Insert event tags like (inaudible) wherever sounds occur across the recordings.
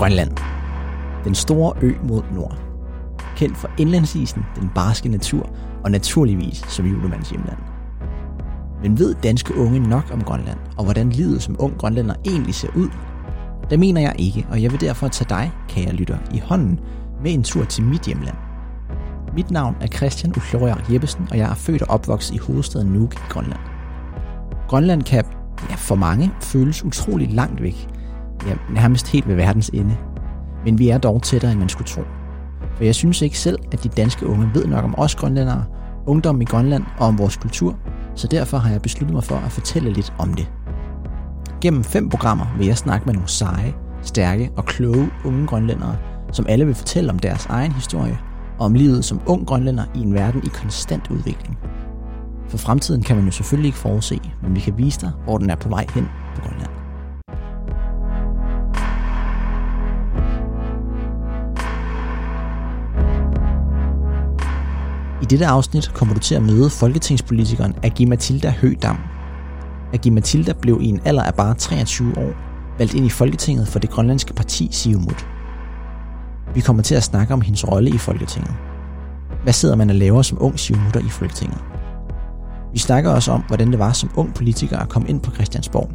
Grønland. Den store ø mod nord. Kendt for indlandsisen, den barske natur og naturligvis som julemands hjemland. Men ved danske unge nok om Grønland, og hvordan livet som ung grønlænder egentlig ser ud? Det mener jeg ikke, og jeg vil derfor tage dig, kære lytter, i hånden med en tur til mit hjemland. Mit navn er Christian Ufloriak Jeppesen, og jeg er født og opvokset i hovedstaden Nuuk i Grønland. Grønland kan ja, for mange føles utrolig langt væk, ja, nærmest helt ved verdens ende. Men vi er dog tættere, end man skulle tro. For jeg synes ikke selv, at de danske unge ved nok om os grønlændere, ungdom i Grønland og om vores kultur, så derfor har jeg besluttet mig for at fortælle lidt om det. Gennem fem programmer vil jeg snakke med nogle seje, stærke og kloge unge grønlændere, som alle vil fortælle om deres egen historie og om livet som ung grønlænder i en verden i konstant udvikling. For fremtiden kan man jo selvfølgelig ikke forudse, men vi kan vise dig, hvor den er på vej hen på Grønland. I dette afsnit kommer du til at møde folketingspolitikeren Agi Matilda Høgdam. Agi Matilda blev i en alder af bare 23 år valgt ind i Folketinget for det grønlandske parti Siumut. Vi kommer til at snakke om hendes rolle i Folketinget. Hvad sidder man og laver som ung Siumutter i Folketinget? Vi snakker også om, hvordan det var som ung politiker at komme ind på Christiansborg.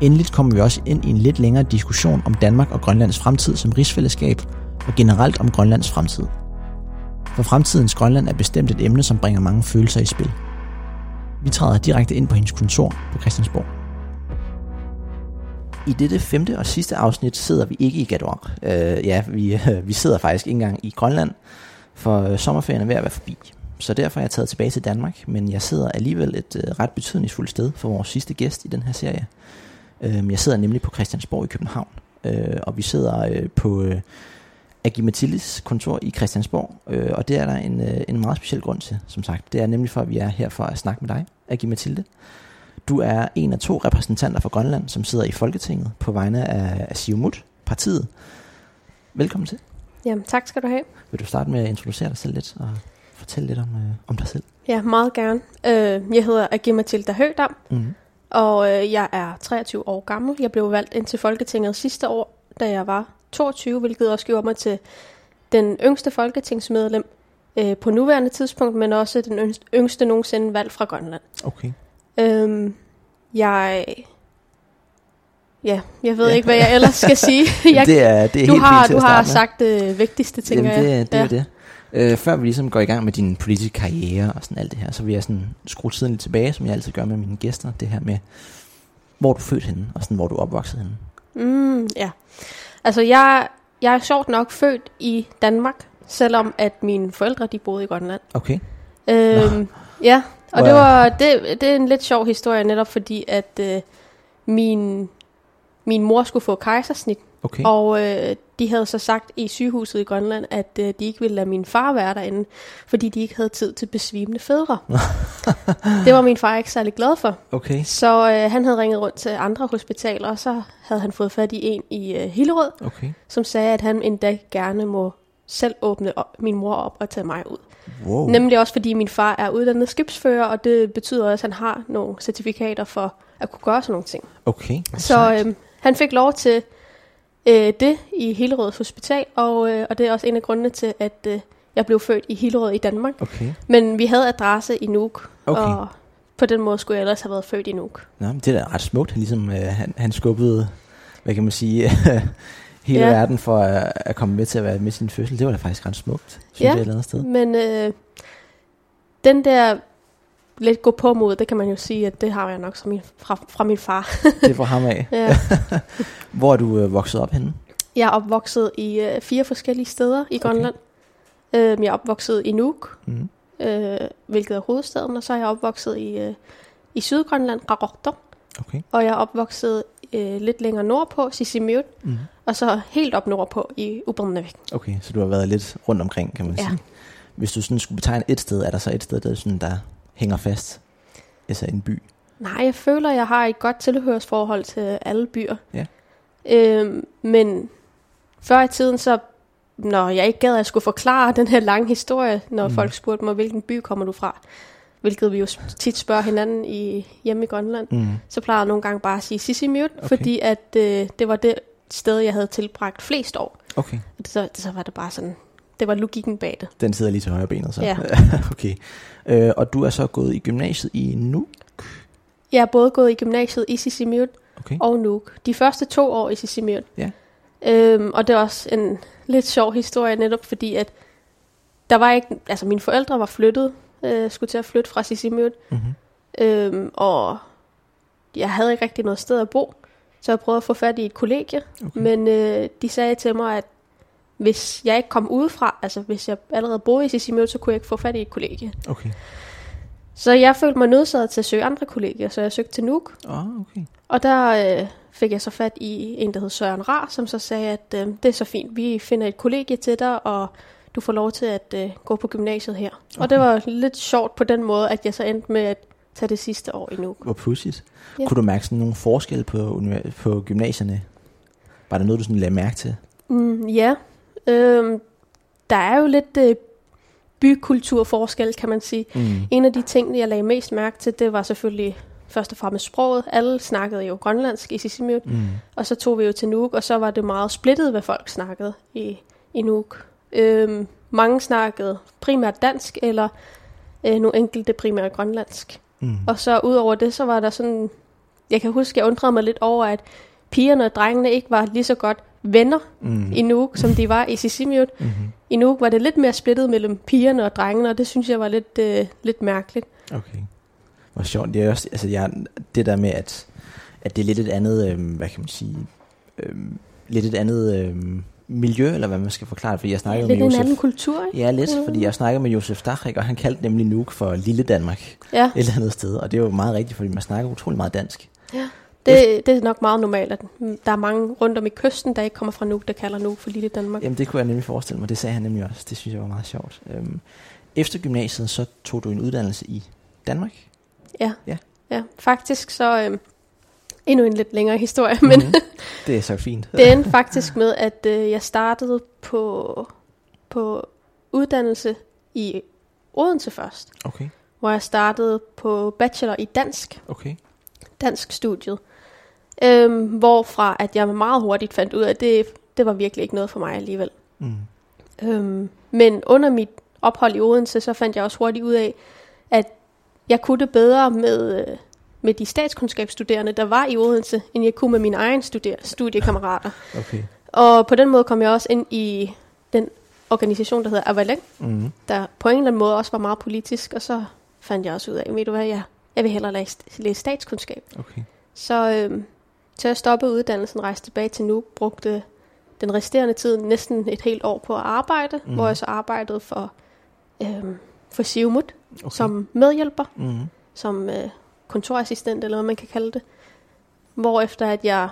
Endeligt kommer vi også ind i en lidt længere diskussion om Danmark og Grønlands fremtid som rigsfællesskab, og generelt om Grønlands fremtid. For fremtidens Grønland er bestemt et emne, som bringer mange følelser i spil. Vi træder direkte ind på hendes kontor på Christiansborg. I dette femte og sidste afsnit sidder vi ikke i Gador. Øh, ja, vi, (laughs) vi sidder faktisk ikke engang i Grønland, for øh, sommerferien er ved at være forbi. Så derfor er jeg taget tilbage til Danmark, men jeg sidder alligevel et øh, ret betydningsfuldt sted for vores sidste gæst i den her serie. Øh, jeg sidder nemlig på Christiansborg i København, øh, og vi sidder øh, på Øh, Agi Mathildes kontor i Christiansborg, uh, og det er der en, uh, en meget speciel grund til, som sagt. Det er nemlig for, at vi er her for at snakke med dig, Agi Mathilde. Du er en af to repræsentanter for Grønland, som sidder i Folketinget på vegne af, af Siumut, partiet. Velkommen til. Jamen, tak skal du have. Vil du starte med at introducere dig selv lidt og fortælle lidt om, øh, om dig selv? Ja, meget gerne. Øh, jeg hedder Agi Mathilda Høgdam, Mm-hmm. og øh, jeg er 23 år gammel. Jeg blev valgt ind til Folketinget sidste år, da jeg var 22, hvilket også gjorde mig til den yngste folketingsmedlem øh, på nuværende tidspunkt, men også den yngste, yngste nogensinde valgt fra Grønland. Okay. Øhm, jeg... Ja, jeg ved Ja. ja. ikke, hvad jeg ellers skal (laughs) sige. Jeg, det er, det er du helt har, du har sagt det vigtigste, tænker Jamen, det, jeg. det er det. Øh, før vi ligesom går i gang med din politiske karriere og sådan alt det her, så vil jeg sådan skrue tiden lidt tilbage, som jeg altid gør med mine gæster. Det her med, hvor du født henne, og sådan, hvor du opvokset henne. Mm, ja. Altså, jeg, jeg er sjovt nok født i Danmark, selvom at mine forældre, de boede i Grønland. Okay. Øhm, ja, og det, var, det, det er en lidt sjov historie, netop fordi, at øh, min, min mor skulle få kejsersnit, Okay. og øh, de havde så sagt i sygehuset i Grønland, at øh, de ikke ville lade min far være derinde, fordi de ikke havde tid til besvimende fædre. (laughs) det var min far ikke særlig glad for. Okay. Så øh, han havde ringet rundt til andre hospitaler, og så havde han fået fat i en i øh, Hillerød, Okay. som sagde, at han en dag gerne må selv åbne op, min mor op og tage mig ud. Wow. Nemlig også fordi min far er uddannet skibsfører, og det betyder også, at han har nogle certifikater for at kunne gøre sådan nogle ting. Okay. Så øh, han fik lov til øh, det i Hillerød Hospital, og, øh, og det er også en af grundene til, at øh, jeg blev født i Hillerød i Danmark. Okay. Men vi havde adresse i Nuuk, Okay. og på den måde skulle jeg ellers have været født i Nuuk. Nå, men det er da ret smukt. Ligesom, øh, han, han skubbede, hvad kan man sige, (laughs) hele Ja. verden for at, at komme med til at være med sin fødsel. Det var da faktisk ret smukt, synes Ja. jeg et eller andet sted. Men øh, den der lidt gå på mod, det kan man jo sige, at det har jeg nok fra min, fra, fra min far. (laughs) Det får ham af. ja. (laughs) Hvor er du øh, vokset op henne? Jeg er opvokset i øh, fire forskellige steder i Grønland. Øh, jeg er opvokset i Nuuk, Mm. øh, hvilket er hovedstaden, og så er jeg opvokset i, øh, i Sydgrønland, Qaqortoq, Okay. og jeg er opvokset øh, lidt længere nordpå, Sisimiut, Mm. og så helt op nordpå i Ubernavik. Okay, så du har været lidt rundt omkring, kan man Ja. sige. Hvis du sådan skulle betegne et sted, er der så et sted, der, sådan, der hænger fast? Altså en by? Nej, jeg føler, jeg har et godt tilhørsforhold til alle byer. Ja. Øhm, men før i tiden, så når jeg ikke gad, at jeg skulle forklare (laughs) den her lange historie, når Mm. folk spurgte mig, hvilken by kommer du fra? Hvilket vi jo tit spørger hinanden i, hjemme i Grønland. Mm. Så plejede jeg nogle gange bare at sige Sisimiut, Okay. fordi at, øh, det var det sted, jeg havde tilbragt flest år. Okay. Og det, så, så var det bare sådan, det var logikken bag det. Den sidder lige til højre benet så. Ja. (laughs) okay. Øh, og du er så gået i gymnasiet i Nuuk? Jeg er både gået i gymnasiet i Sisimiut Okay. og Nuuk. De første to år i Sisimiut. Ja. Øhm, og det er også en lidt sjov historie, netop fordi, at der var ikke, altså mine forældre var flyttet, øh, skulle til at flytte fra Sisimiut, Mm-hmm. øhm, og jeg havde ikke rigtig noget sted at bo, så jeg prøvede at få fat i et kollegie, Okay. men øh, de sagde til mig, at hvis jeg ikke kom udefra, altså hvis jeg allerede boede i Sisimiut, så kunne jeg ikke få fat i et kollegie. Okay. Så jeg følte mig nødsaget til at søge andre kollegier, så jeg søgte til Nuuk, oh, okay. og der øh, fik jeg så fat i en, der hed Søren Rar, som så sagde, at øh, det er så fint, vi finder et kollegie til dig, og du får lov til at øh, gå på gymnasiet her. Okay. Og det var lidt sjovt på den måde, at jeg så endte med at tage det sidste år i Nuuk. Hvor pudsigt. Ja. Kunne du mærke sådan nogle forskelle på, på gymnasierne? Var der noget, du sådan lagde mærke til? Mm, ja, øhm, der er jo lidt øh, bykulturforskel, kan man sige. Mm. En af de ting, jeg lagde mest mærke til, det var selvfølgelig først og fremmest sproget. Alle snakkede jo grønlandsk i Sisimiut, Mm. og så tog vi jo til Nuuk, og så var det meget splittet, hvad folk snakkede i, i Nuuk. Øhm, mange snakkede primært dansk, eller øh, nogle enkelte primært grønlandsk. Mm. Og så ud over det, så var der sådan... Jeg kan huske, jeg undrede mig lidt over, at pigerne og drengene ikke var lige så godt venner Mm. i Nuuk, som de var i Sisimiut. Mm-hmm. I Nuuk var det lidt mere splittet mellem pigerne og drengene, og det synes jeg var lidt, øh, lidt mærkeligt. Okay. Hvor sjovt. Det er også, altså jeg, det der med, at, at det er lidt et andet, øhm, hvad kan man sige, øhm, lidt et andet øhm, miljø, eller hvad man skal forklare, fordi jeg snakker Lidt med en Josef. anden kultur, ikke? Ja, lidt, Mm. fordi jeg snakker med Josef Dachrik, og han kaldte nemlig Nuuk for Lille Danmark, Ja, et eller andet sted, og det er jo meget rigtigt, fordi man snakker utrolig meget dansk. Det, det er nok meget normalt, at der er mange rundt om i kysten, der ikke kommer fra Nuuk, der kalder Nuuk for Lille Danmark. Jamen, det kunne jeg nemlig forestille mig, det sagde han nemlig også, det synes jeg var meget sjovt. Øhm, efter gymnasiet, så tog du en uddannelse i Danmark. Ja, Ja. ja. faktisk så... Øh, endnu en lidt længere historie, (laughs) men Mhm. det er så fint. (laughs) det endte faktisk med, at øh, jeg startede på, på uddannelse i Odense først, Okay, hvor jeg startede på bachelor i dansk, okay. dansk studiet. Øhm, hvorfra at jeg meget hurtigt fandt ud af, at det, det var virkelig ikke noget for mig alligevel. Mm. Øhm, men under mit ophold i Odense, så fandt jeg også hurtigt ud af, at jeg kunne det bedre med, øh, med de statskundskabsstuderende, der var i Odense, end jeg kunne med mine egne studier, studiekammerater. (laughs) Okay. Og på den måde kom jeg også ind i den organisation, der hedder Avalek, Mm. der på en eller anden måde også var meget politisk, og så fandt jeg også ud af, ved du hvad, jeg, jeg vil hellere læse, læse statskundskab. Okay. Så øhm, til at stoppe uddannelsen, rejste tilbage til Nuuk, brugte den resterende tid næsten et helt år på at arbejde, mm. hvor jeg så arbejdede for, øhm, for Siumut okay. som medhjælper, Mm. som øh, kontorassistent, eller hvad man kan kalde det. Hvorefter at jeg,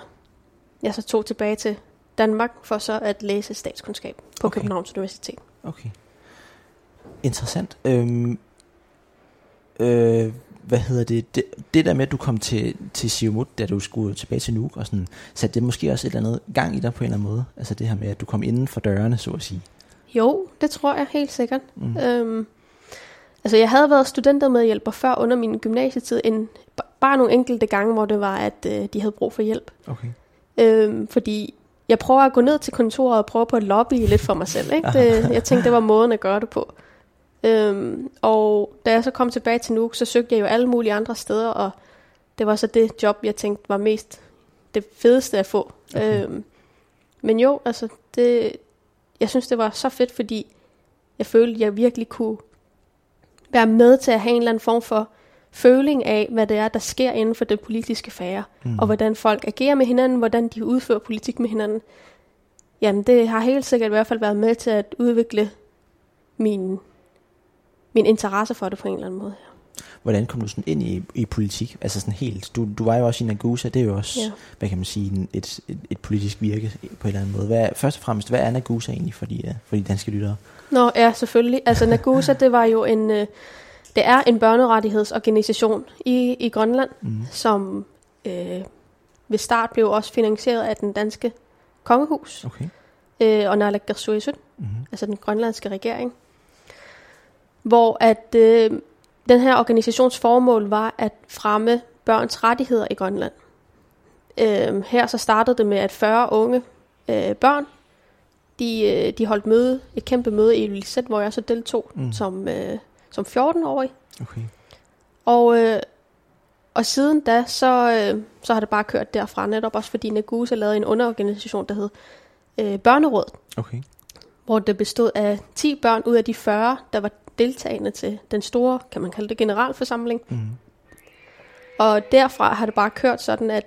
jeg så tog tilbage til Danmark for så at læse statskundskab på okay. Københavns Universitet. Okay. Interessant. Øhm, øh, hvad hedder det? det? Det der med, at du kom til, til Siumut, da du skulle tilbage til Nuuk, og sådan, satte det måske også et eller andet gang i dig på en eller anden måde? Altså det her med, at du kom inden for dørene, så at sige. Jo, det tror jeg helt sikkert. Mm. Øhm, altså, jeg havde været studentermedhjælper før under min gymnasietid, en, bare nogle enkelte gange, hvor det var, at øh, de havde brug for hjælp. Okay. Øhm, fordi jeg prøver at gå ned til kontoret og prøve på at lobby lidt for mig selv. Ikke? (laughs) Det, jeg tænkte, det var måden at gøre det på. Øhm, og da jeg så kom tilbage til Nuuk, så søgte jeg jo alle mulige andre steder, og det var så det job, jeg tænkte var mest det fedeste at få. Okay. Øhm, men jo, altså, det, jeg synes, det var så fedt, fordi jeg følte, jeg virkelig kunne være med til at have en eller anden form for føling af, hvad det er, der sker inden for det politiske fære, mm. og hvordan folk agerer med hinanden, hvordan de udfører politik med hinanden. Jamen, det har helt sikkert i hvert fald været med til at udvikle min, min interesse for det på en eller anden måde. Hvordan kom du sådan ind i, i politik? Altså sådan helt, du, du var jo også i Nagusa, det er jo også, Ja. hvad kan man sige, et, et, et politisk virke på en eller anden måde. Hvad, først og fremmest, hvad er Nagusa egentlig for de, øh, for de danske lyttere? Nå, ja, selvfølgelig. Altså, (laughs) Nagusa, det var jo en... Øh, det er en børnerettighedsorganisation i, i Grønland, Mm. som øh, ved start blev også finansieret af den danske kongehus Okay. øh, og Naalakkersuisut, Mm. altså den grønlandske regering. Hvor at øh, den her organisations formål var at fremme børns rettigheder i Grønland. Øh, her så startede det med, at 40 unge øh, børn, de, øh, de holdt møde, et kæmpe møde i Ilulissat, hvor jeg så deltog Mm. som, øh, som 14-årig. Okay. Og, øh, og siden da, så, øh, så har det bare kørt derfra, netop også fordi Nagusa lavede en underorganisation, der hed øh, Børnerådet, Okay. hvor det bestod af 10 børn ud af de 40, der var deltagende til den store, kan man kalde det, generalforsamling. Mm. Og derfra har det bare kørt sådan, at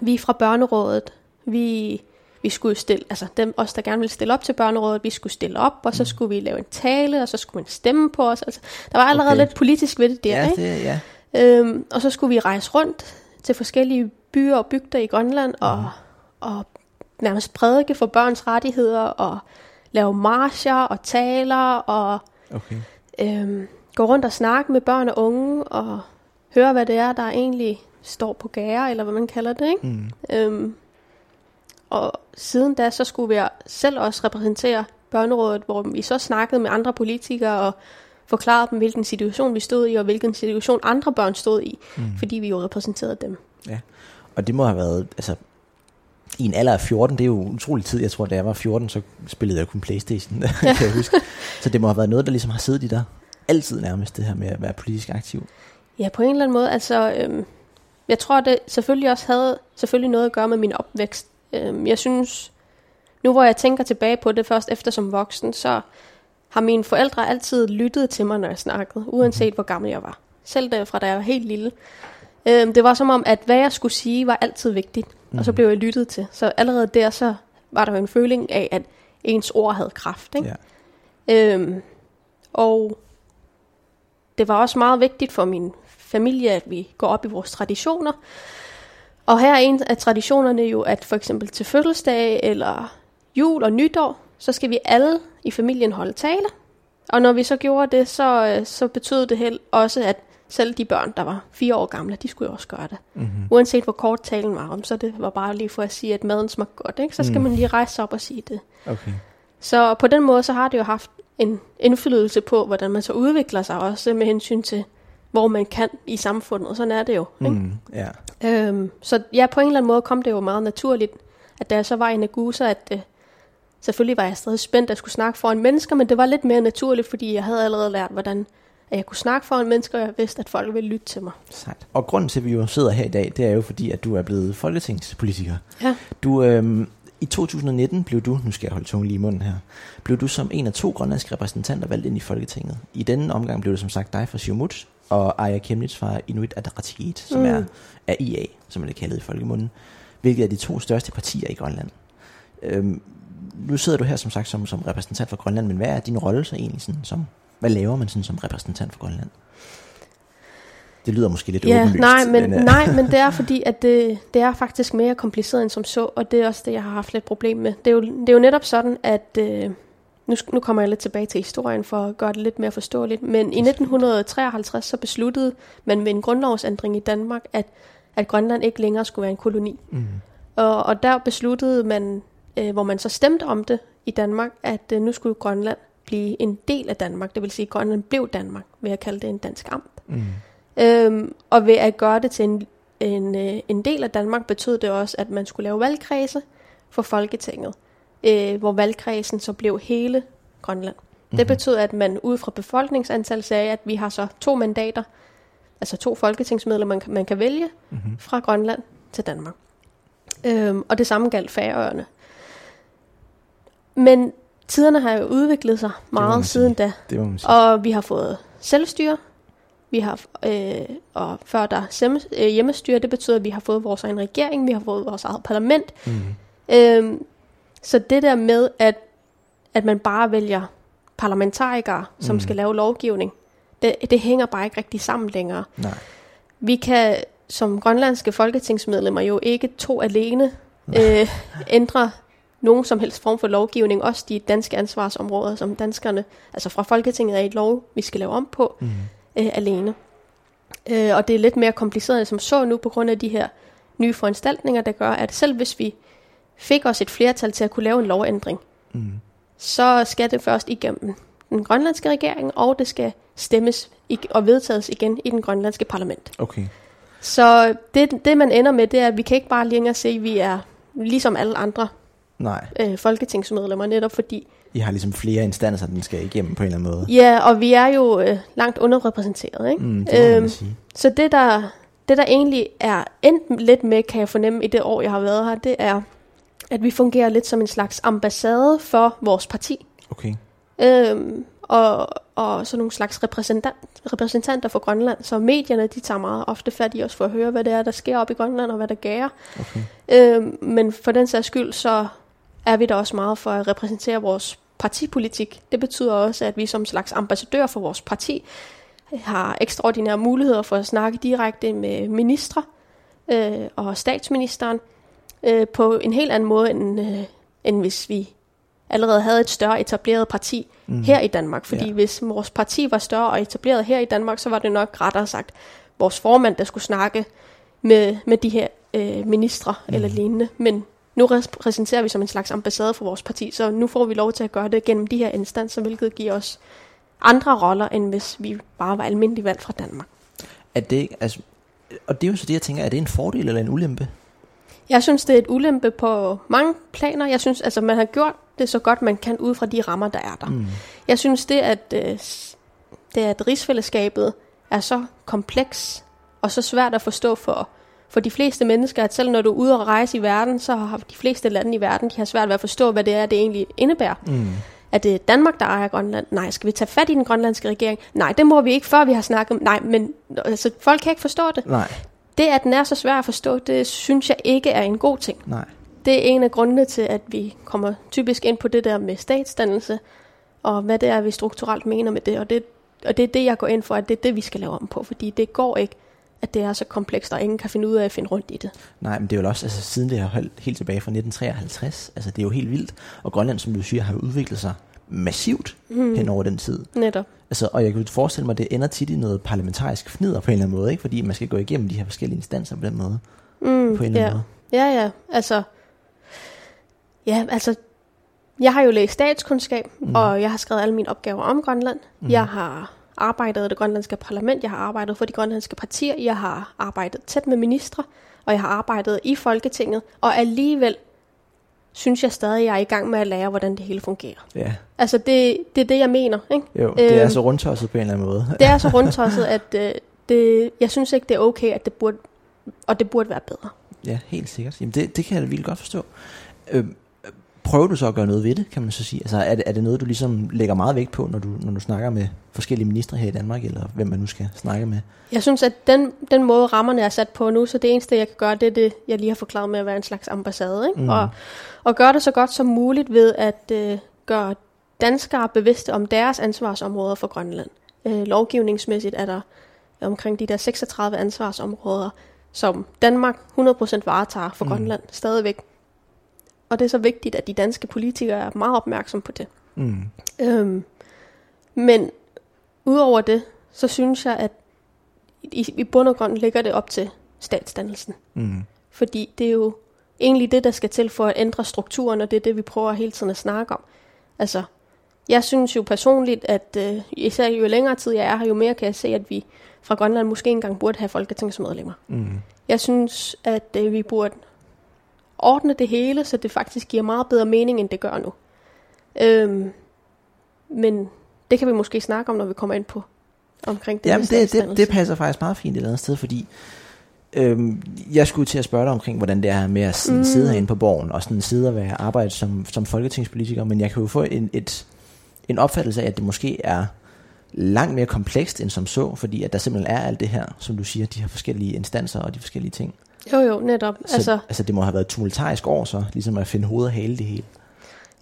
vi fra børnerådet, vi, vi skulle stille, altså dem os, der gerne ville stille op til børnerådet, vi skulle stille op, og så skulle vi lave en tale, og så skulle man stemme på os. Altså, der var allerede Okay. lidt politisk ved det der, Ja, ikke? det, ja. Øhm, og så skulle vi rejse rundt til forskellige byer og bygder i Grønland, og, og nærmest prædike for børns rettigheder, og lave marcher og taler, og Okay. øhm, gå rundt og snakke med børn og unge, og høre, hvad det er, der egentlig står på gære, eller hvad man kalder det, ikke? Mm. Øhm, og siden da, så skulle vi selv også repræsentere børnerådet, hvor vi så snakkede med andre politikere og forklarede dem, hvilken situation vi stod i, og hvilken situation andre børn stod i, Mm. fordi vi jo repræsenterede dem. Og det må have været, altså, i en alder af 14, det er jo utrolig tid. Jeg tror, da jeg var 14, så spillede jeg kun Playstation, (laughs) kan jeg huske. (laughs) Så det må have været noget, der ligesom har siddet i dig altid nærmest, det her med at være politisk aktiv. Ja, på en eller anden måde. Altså, øhm, jeg tror, det selvfølgelig også havde selvfølgelig noget at gøre med min opvækst. Øhm, jeg synes, nu hvor jeg tænker tilbage på det først efter som voksen, så har mine forældre altid lyttet til mig, når jeg snakkede, uanset hvor gammel jeg var. Selv derfra, da jeg var helt lille. Øhm, det var som om, at hvad jeg skulle sige, var altid vigtigt, mm. og så Mhm. blev jeg lyttet til. Så allerede der, så var der en føling af, at ens ord havde kraft. Ikke? Ja. Øhm, og det var også meget vigtigt for min familie, at vi går op i vores traditioner. Og her er en af traditionerne jo, at for eksempel til fødselsdag eller jul og nytår, så skal vi alle i familien holde tale. Og når vi så gjorde det, så, øh, så betød det helt også, at selv de børn, der var fire år gamle, de skulle jo også gøre det. Mm-hmm. Uanset hvor kort talen var om, så det var bare lige for at sige, at maden smagte godt, ikke? så skal Mm. man lige rejse sig op og sige det. Okay. Så på den måde, så har det jo haft en indflydelse på, hvordan man så udvikler sig også med hensyn til, hvor man kan i samfundet. Sådan er det jo. Ikke? Mm. Ja. Øhm, så ja, på en eller anden måde kom det jo meget naturligt, at da jeg så var i Nagusa, at øh, selvfølgelig var jeg stadig spændt, at jeg skulle snakke foran mennesker, men det var lidt mere naturligt, fordi jeg havde allerede lært, hvordan at jeg kunne snakke foran mennesker, og jeg vidste, at folk ville lytte til mig. Sejt. Og grunden til, at vi jo sidder her i dag, det er jo fordi, at du er blevet folketingspolitiker. Ja. Du, øhm, I 2019 blev du, nu skal jeg holde tungen lige i munden her, blev du som en af to grønlandske repræsentanter valgt ind i Folketinget. I denne omgang blev det som sagt dig fra Siumut, og Aya Kemnitz fra Inuit Ataqatigiit, som Mm. er, er IA, som er det kaldet i folkemunden, hvilket er de to største partier i Grønland. Øhm, nu sidder du her som sagt som, som repræsentant for Grønland, men hvad er din rolle så egentlig? Sådan, som, hvad laver man sådan som repræsentant for Grønland? Det lyder måske lidt Ja, åbenlyst. nej, men, øh, nej, men det er fordi, at det, det er faktisk mere kompliceret end som så, og det er også det, jeg har haft lidt problem med. Det er jo, det er jo netop sådan, at øh, nu, nu kommer jeg lidt tilbage til historien for at gøre det lidt mere forståeligt, men i 1953 så besluttede man med en grundlovsændring i Danmark, at, at Grønland ikke længere skulle være en koloni. Mm. Og, og der besluttede man, øh, hvor man så stemte om det i Danmark, at øh, nu skulle Grønland blive en del af Danmark. Det vil sige, at Grønland blev Danmark, ved at kalde det en dansk amt. Mm. Øhm, og ved at gøre det til en, en, øh, en del af Danmark, betød det også, at man skulle lave valgkredse for Folketinget, øh, hvor valgkredsen så blev hele Grønland. Det Mhm. betød, at man ud fra befolkningsantal sagde, at vi har så to mandater, altså to folketingsmedlemmer, man, man kan vælge Mm-hmm. fra Grønland til Danmark. Øhm, og det samme galt Færøerne. Men tiderne har jo udviklet sig meget siden da. Det må man sige. Og vi har fået selvstyre. Vi har, øh, og før der er øh, hjemmestyre, det betyder, at vi har fået vores egen regering, vi har fået vores eget parlament. Mm. Øhm, så det der med, at, at man bare vælger parlamentarikere, som Mm. skal lave lovgivning, det, det hænger bare ikke rigtig sammen længere. Nej. Vi kan som grønlandske folketingsmedlemmer jo ikke to alene øh, ændre nogen som helst form for lovgivning, også de danske ansvarsområder, som danskerne, altså fra Folketinget er et lov, vi skal lave om på Mm. øh, alene. Øh, og det er lidt mere kompliceret som så nu, på grund af de her nye foranstaltninger, der gør, at selv hvis vi fik os et flertal til at kunne lave en lovændring, Mm. så skal det først igennem den grønlandske regering, og det skal stemmes og vedtages igen i den grønlandske parlament. Okay. Så det, det, man ender med, det er, at vi kan ikke bare længere se, at vi er ligesom alle andre Nej, øh, folketingsmedlemmer, netop fordi, I har ligesom flere instanser, den skal igennem på en eller anden måde. ja, og vi er jo øh, langt underrepræsenteret, ikke? Mm, det Øhm, sige. Så det der, det, der egentlig er endt lidt med, kan jeg fornemme i det år, jeg har været her, det er, at vi fungerer lidt som en slags ambassade for vores parti. Okay. Øhm, og, og sådan nogle slags repræsentant, repræsentanter for Grønland. Så medierne, de tager meget ofte fat i os for at høre, hvad det er, der sker op i Grønland, og hvad der gærer. okay. Øhm, men for den sags skyld, så er vi der også meget for at repræsentere vores partipolitik. Det betyder også, at vi som slags ambassadør for vores parti har ekstraordinære muligheder for at snakke direkte med ministre øh, og statsministeren øh, på en helt anden måde, end, øh, end hvis vi allerede havde et større etableret parti Mm. her i Danmark. Fordi Ja. hvis vores parti var større og etableret her i Danmark, så var det nok rettere sagt vores formand, der skulle snakke med, med de her øh, ministre mm. eller lignende. Men nu repræsenterer vi som en slags ambassade for vores parti, så nu får vi lov til at gøre det gennem de her instanser, hvilket giver os andre roller, end hvis vi bare var almindelig valgt fra Danmark. Er det, altså, og det er jo så det, jeg tænker, er det en fordel eller en ulempe? Jeg synes, det er et ulempe på mange planer. Jeg synes, altså, man har gjort det så godt, man kan ud fra de rammer, der er der. Mm. Jeg synes, det at, øh, det at rigsfællesskabet er så kompleks og så svært at forstå for, for de fleste mennesker, at selv når du er ude og rejse i verden, så har de fleste lande i verden, de har svært ved at forstå, hvad det er, det egentlig indebærer. Mm. Er det Danmark, der ejer Grønland? Nej. Skal vi tage fat i den grønlandske regering? Nej, det må vi ikke, før vi har snakket om... Nej, men altså, folk kan ikke forstå det. Nej, Det, at den er så svær at forstå, det synes jeg ikke er en god ting. nej. Det er en af grundene til, at vi kommer typisk ind på det der med statsdannelse, og hvad det er, vi strukturelt mener med det. Og det, og det er det, jeg går ind for, at det er det, vi skal lave om på. Fordi det går ikke, at det er så komplekst, og ingen kan finde ud af at finde rundt i det. Nej, men det er jo også, altså siden det har holdt helt tilbage fra 1953, altså det er jo helt vildt. Og Grønland, som du siger, har jo udviklet sig massivt mm. hen over den tid. Netop. Altså, og jeg kan jo forestille mig, at det ender tit i noget parlamentarisk fnider på en eller anden måde, ikke? fordi man skal gå igennem de her forskellige instanser på den måde. Mm, På en eller ja. anden måde. Ja, ja. Altså, ja, altså, jeg har jo læst statskundskab, Mm. og jeg har skrevet alle mine opgaver om Grønland. Mm. Jeg har arbejdet i det grønlandske parlament, jeg har arbejdet for de grønlandske partier, jeg har arbejdet tæt med ministre, og jeg har arbejdet i Folketinget, og alligevel synes jeg stadig, jeg er i gang med at lære, hvordan det hele fungerer. Ja, Altså, det, det er det, jeg mener, ikke? jo, det er Øhm. så rundtosset på en eller anden måde. Det er så rundtosset, at øh, det, jeg synes ikke, det er okay, at det burde, og det burde være bedre. Ja, helt sikkert. Jamen det, det kan jeg da virkelig godt forstå. Øhm, prøver du så at gøre noget ved det, kan man så sige? Altså er det, er det noget, du ligesom lægger meget vægt på, når du, når du snakker med forskellige ministre her i Danmark, eller hvem man nu skal snakke med? Jeg synes, at den, den måde, rammerne er sat på nu, så det eneste, jeg kan gøre, det er det, jeg lige har forklaret med at være en slags ambassade. Ikke? Mm. Og, og gøre det så godt som muligt ved at øh, gøre danskere bevidste om deres ansvarsområder for Grønland. Øh, lovgivningsmæssigt er der omkring de der 36 ansvarsområder, som Danmark 100% varetager for mm. Grønland stadigvæk. Og det er så vigtigt, at de danske politikere er meget opmærksomme på det. Mm. Øhm, men udover det, så synes jeg, at i, i bund og grund ligger det op til statsdannelsen. Mm. Fordi det er jo egentlig det, der skal til for at ændre strukturen, og det er det, vi prøver hele tiden at snakke om. Altså, jeg synes jo personligt, at øh, især jo længere tid jeg er her, jo mere kan jeg se, at vi fra Grønland måske engang burde have folketingsmedlemmer. Mm. Jeg synes, at øh, vi burde ordne det hele, så det faktisk giver meget bedre mening, end det gør nu. Øhm, men det kan vi måske snakke om, når vi kommer ind på omkring det Jamen, det, det, det passer faktisk meget fint et eller andet sted, fordi øhm, jeg skulle til at spørge dig omkring, hvordan det er med at sådan. Mm. sidde herinde på borgen, og sådan sidde og være arbejde som, som folketingspolitiker, men jeg kan jo få en, et, en opfattelse af, at det måske er langt mere komplekst end som så, fordi at der simpelthen er alt det her, som du siger, de her forskellige instanser og de forskellige ting. Jo, jo, netop. Så, Altså, altså det må have været et tumultarisk år så, ligesom at finde hoved og hale det hele.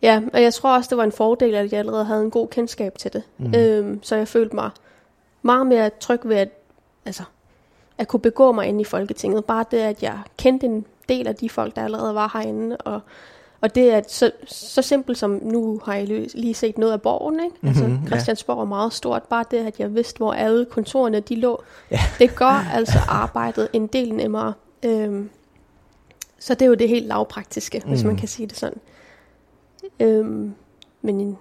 ja, og jeg tror også, det var en fordel, at jeg allerede havde en god kendskab til det. Mm. Øhm, så jeg følte mig meget mere tryg ved at, altså, at kunne begå mig ind i Folketinget. Bare det, at jeg kendte en del af de folk, der allerede var herinde, og, og det er så, så simpelt som, nu har jeg lige- set noget af borgen, ikke? Altså, Mhm, ja. Christiansborg er meget stort. Bare det, at jeg vidste, hvor alle kontorerne de lå, Ja. det gør (laughs) altså arbejdet en del nemmere. Øhm, så det er jo det helt lavpraktiske, hvis Mm. man kan sige det sådan. Øhm, men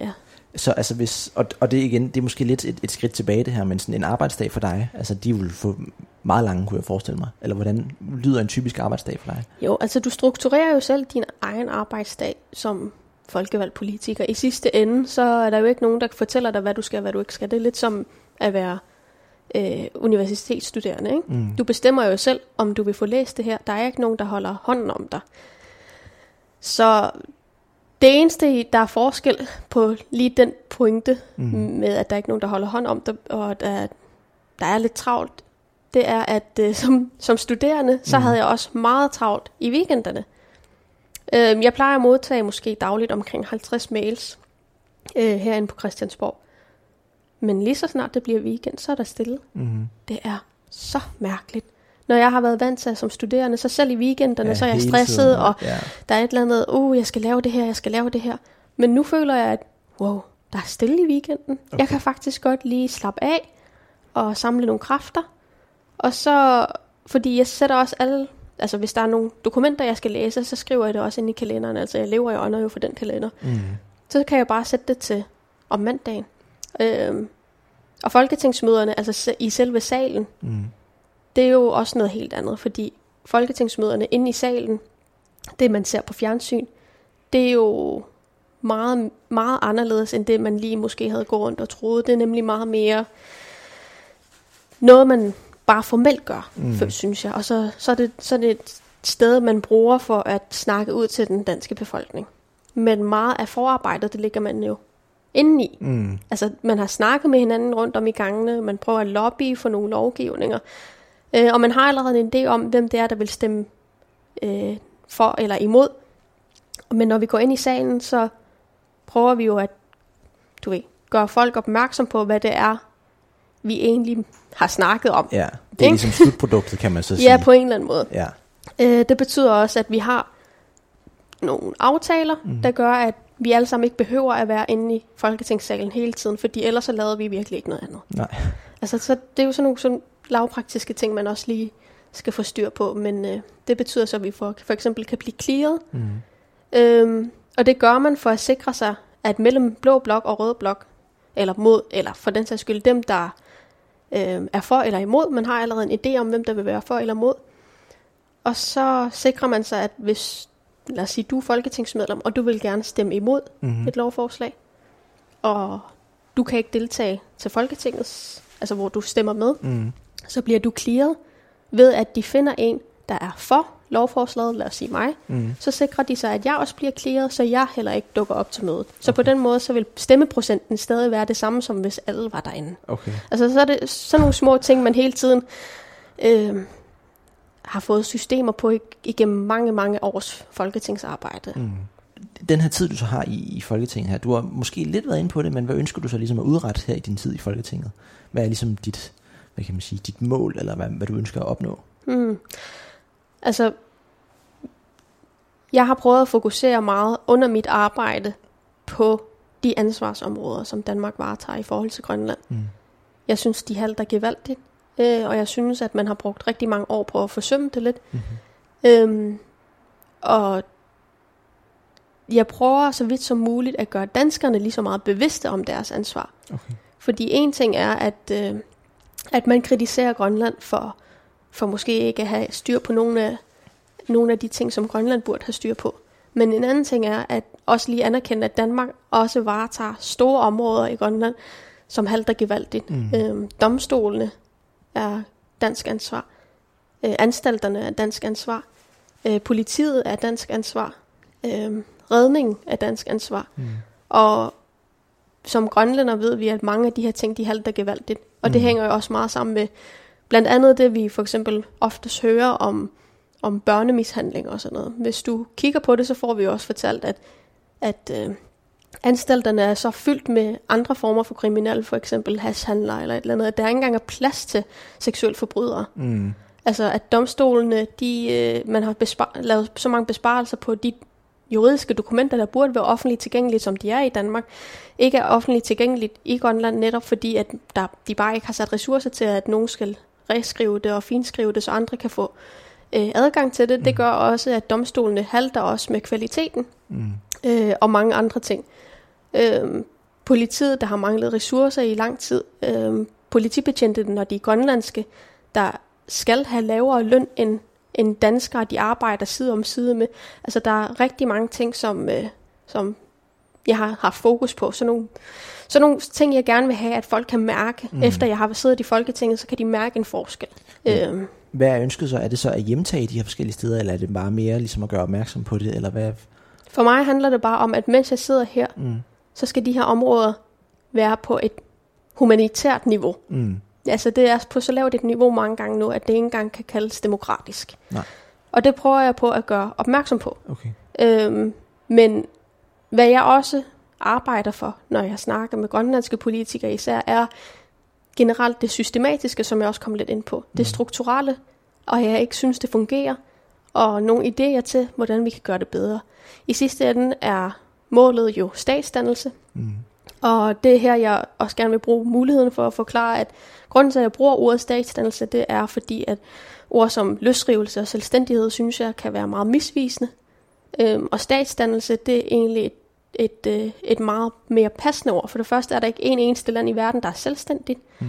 ja, Så altså hvis, og, og det igen, det er måske lidt et, et skridt tilbage det her, men sådan en arbejdsdag for dig, altså de vil få meget lange, kunne jeg forestille mig. Eller hvordan lyder en typisk arbejdsdag for dig? Jo, altså du strukturerer jo selv din egen arbejdsdag som folkevalgt politiker. I sidste ende, så er der jo ikke nogen, der fortæller dig, hvad du skal og hvad du ikke skal. Det er lidt som at være øh, universitetsstuderende. Ikke? Mm. Du bestemmer jo selv, om du vil få læst det her. Der er ikke nogen, der holder hånden om dig. Så det eneste, der er forskel på lige den pointe, Mm. med at der ikke er nogen, der holder hånd om dig, og at der, der er lidt travlt, det er, at øh, som, som studerende, så Mhm. havde jeg også meget travlt i weekenderne. Øh, jeg plejer at modtage måske dagligt omkring 50 mails øh, herinde på Christiansborg. Men lige så snart det bliver weekend, så er der stille. Mm. Det er så mærkeligt. Når jeg har været vant til som studerende, så selv i weekenderne, ja, så er jeg stresset, tiden, og ja. der er et eller andet, uh, jeg skal lave det her, jeg skal lave det her. Men nu føler jeg, at wow, der er stille i weekenden. Okay. Jeg kan faktisk godt lige slappe af og samle nogle kræfter. Og så, fordi jeg sætter også alle, altså hvis der er nogle dokumenter, jeg skal læse, så skriver jeg det også ind i kalenderen. Altså jeg lever og ånder jo for den kalender. Mm. Så kan jeg bare sætte det til om mandagen. Øhm, og folketingsmøderne, altså i selve salen, Mm. det er jo også noget helt andet, fordi folketingsmøderne inde i salen, det man ser på fjernsyn, det er jo meget, meget anderledes end det, man lige måske havde gået rundt og troet. Det er nemlig meget mere noget, man bare formelt gør, Mm. mm. synes jeg. Og så, så, er det, så er det et sted, man bruger for at snakke ud til den danske befolkning. Men meget af forarbejdet, det ligger man jo indeni. Mm. Altså, man har snakket med hinanden rundt om i gangene, man prøver at lobby for nogle lovgivninger, øh, og man har allerede en idé om, hvem det er, der vil stemme øh, for eller imod. Men når vi går ind i salen, så prøver vi jo at, du ved, gøre folk opmærksom på, hvad det er, vi egentlig har snakket om. Ja, det er Ikke? ligesom slutproduktet, kan man så (laughs) sige. Ja, på en eller anden måde. Ja. Øh, det betyder også, at vi har nogle aftaler, mm. der gør, at vi alle sammen ikke behøver at være inde i Folketingssalen hele tiden, fordi ellers så lavede vi virkelig ikke noget andet. Nej. Altså, så det er jo sådan nogle sådan lavpraktiske ting, man også lige skal få styr på, men øh, det betyder så, at vi for, for eksempel kan blive clearet, Mm. øhm, og det gør man for at sikre sig, at mellem blå blok og rød blok, eller mod, eller for den sags skyld dem, der øh, er for eller imod, man har allerede en idé om, hvem der vil være for eller imod, og så sikrer man sig, at hvis, lad os sige, du er folketingsmedlem, og du vil gerne stemme imod Mm. et lovforslag, og du kan ikke deltage til Folketingets, altså hvor du stemmer med, Mm. så bliver du clearet ved, at de finder en, der er for lovforslaget, lad os sige mig, Mm. så sikrer de sig, at jeg også bliver clearet, så jeg heller ikke dukker op til mødet. Så på den måde, så vil stemmeprocenten stadig være det samme, som hvis alle var derinde. Okay. Altså så er det sådan nogle små ting, man hele tiden øh, har fået systemer på ig- igennem mange, mange års folketingsarbejde. Mm. Den her tid, du så har i, i Folketinget her, du har måske lidt været inde på det, men hvad ønsker du så ligesom at udrette her i din tid i Folketinget? Hvad er ligesom dit, hvad kan man sige, dit mål, eller hvad, hvad du ønsker at opnå? Mm. Altså, jeg har prøvet at fokusere meget under mit arbejde på de ansvarsområder, som Danmark varetager i forhold til Grønland. Mm. Jeg synes, de halter gevaldigt, øh, og jeg synes, at man har brugt rigtig mange år på at forsømme det lidt. Mm-hmm. Øhm, og jeg prøver så vidt som muligt at gøre danskerne lige så meget bevidste om deres ansvar. Okay. Fordi en ting er, at, øh, at man kritiserer Grønland for, for måske ikke at have styr på nogle af, nogle af de ting, som Grønland burde have styr på. Men en anden ting er, at også lige anerkende, at Danmark også varetager store områder i Grønland, som halter gevaldigt. Mm. Øhm, domstolene er dansk ansvar. Øh, anstalterne er dansk ansvar. Øh, politiet er dansk ansvar. Øh, redning er dansk ansvar. Mm. Og som grønlænder ved vi, at mange af de her ting, de halter gevaldigt. Og mm. det hænger jo også meget sammen med blandt andet det, vi for eksempel oftest hører om, om børnemishandling og sådan noget. Hvis du kigger på det, så får vi jo også fortalt, at, at øh, anstalterne er så fyldt med andre former for kriminelle, for eksempel hashhandler eller et eller andet, at der ikke engang er plads til seksuelle forbrydere. Mm. Altså at domstolene, de, øh, man har bespar- lavet så mange besparelser på de juridiske dokumenter, der burde være offentligt tilgængelige, som de er i Danmark, ikke er offentligt tilgængeligt i Grønland, netop fordi, at der, de bare ikke har sat ressourcer til, at nogen skal reskrive det og finskrive det, så andre kan få øh, adgang til det. Det Mm. gør også, at domstolene halter også med kvaliteten Mm. øh, og mange andre ting. Øh, politiet, der har manglet ressourcer i lang tid. Øh, politibetjente, når de er grønlandske, der skal have lavere løn end, end danskere, de arbejder side om side med. Altså der er rigtig mange ting, som, øh, som jeg har haft fokus på. Så nogle, så nogle ting, jeg gerne vil have, at folk kan mærke, mm. efter jeg har siddet i Folketinget, så kan de mærke en forskel. Mm. Øhm, hvad er ønsket så? Er det så at hjemtage de her forskellige steder, eller er det bare mere ligesom at gøre opmærksom på det, eller hvad? For mig handler det bare om, at mens jeg sidder her, mm. Så skal de her områder være på et humanitært niveau. Mm. Altså det er på så lavt et niveau mange gange nu, at det ikke engang kan kaldes demokratisk. Nej. Og det prøver jeg på at gøre opmærksom på. Okay. Øhm, men hvad jeg også arbejder for, når jeg snakker med grønlandske politikere især, er generelt det systematiske, som jeg også kom lidt ind på. Det mm. strukturelle, og jeg ikke synes, det fungerer, og nogle idéer til, hvordan vi kan gøre det bedre. I sidste ende er målet jo statsdannelse, mm. og det er her, jeg også gerne vil bruge muligheden for at forklare, at grunden til, at jeg bruger ordet statsdannelse, det er fordi, at ord som løsrivelse og selvstændighed, synes jeg, kan være meget misvisende. Øhm, og statsdannelse, det er egentlig et et, øh, et meget mere passende ord. For det første er der ikke en eneste land i verden, der er selvstændigt. Mm.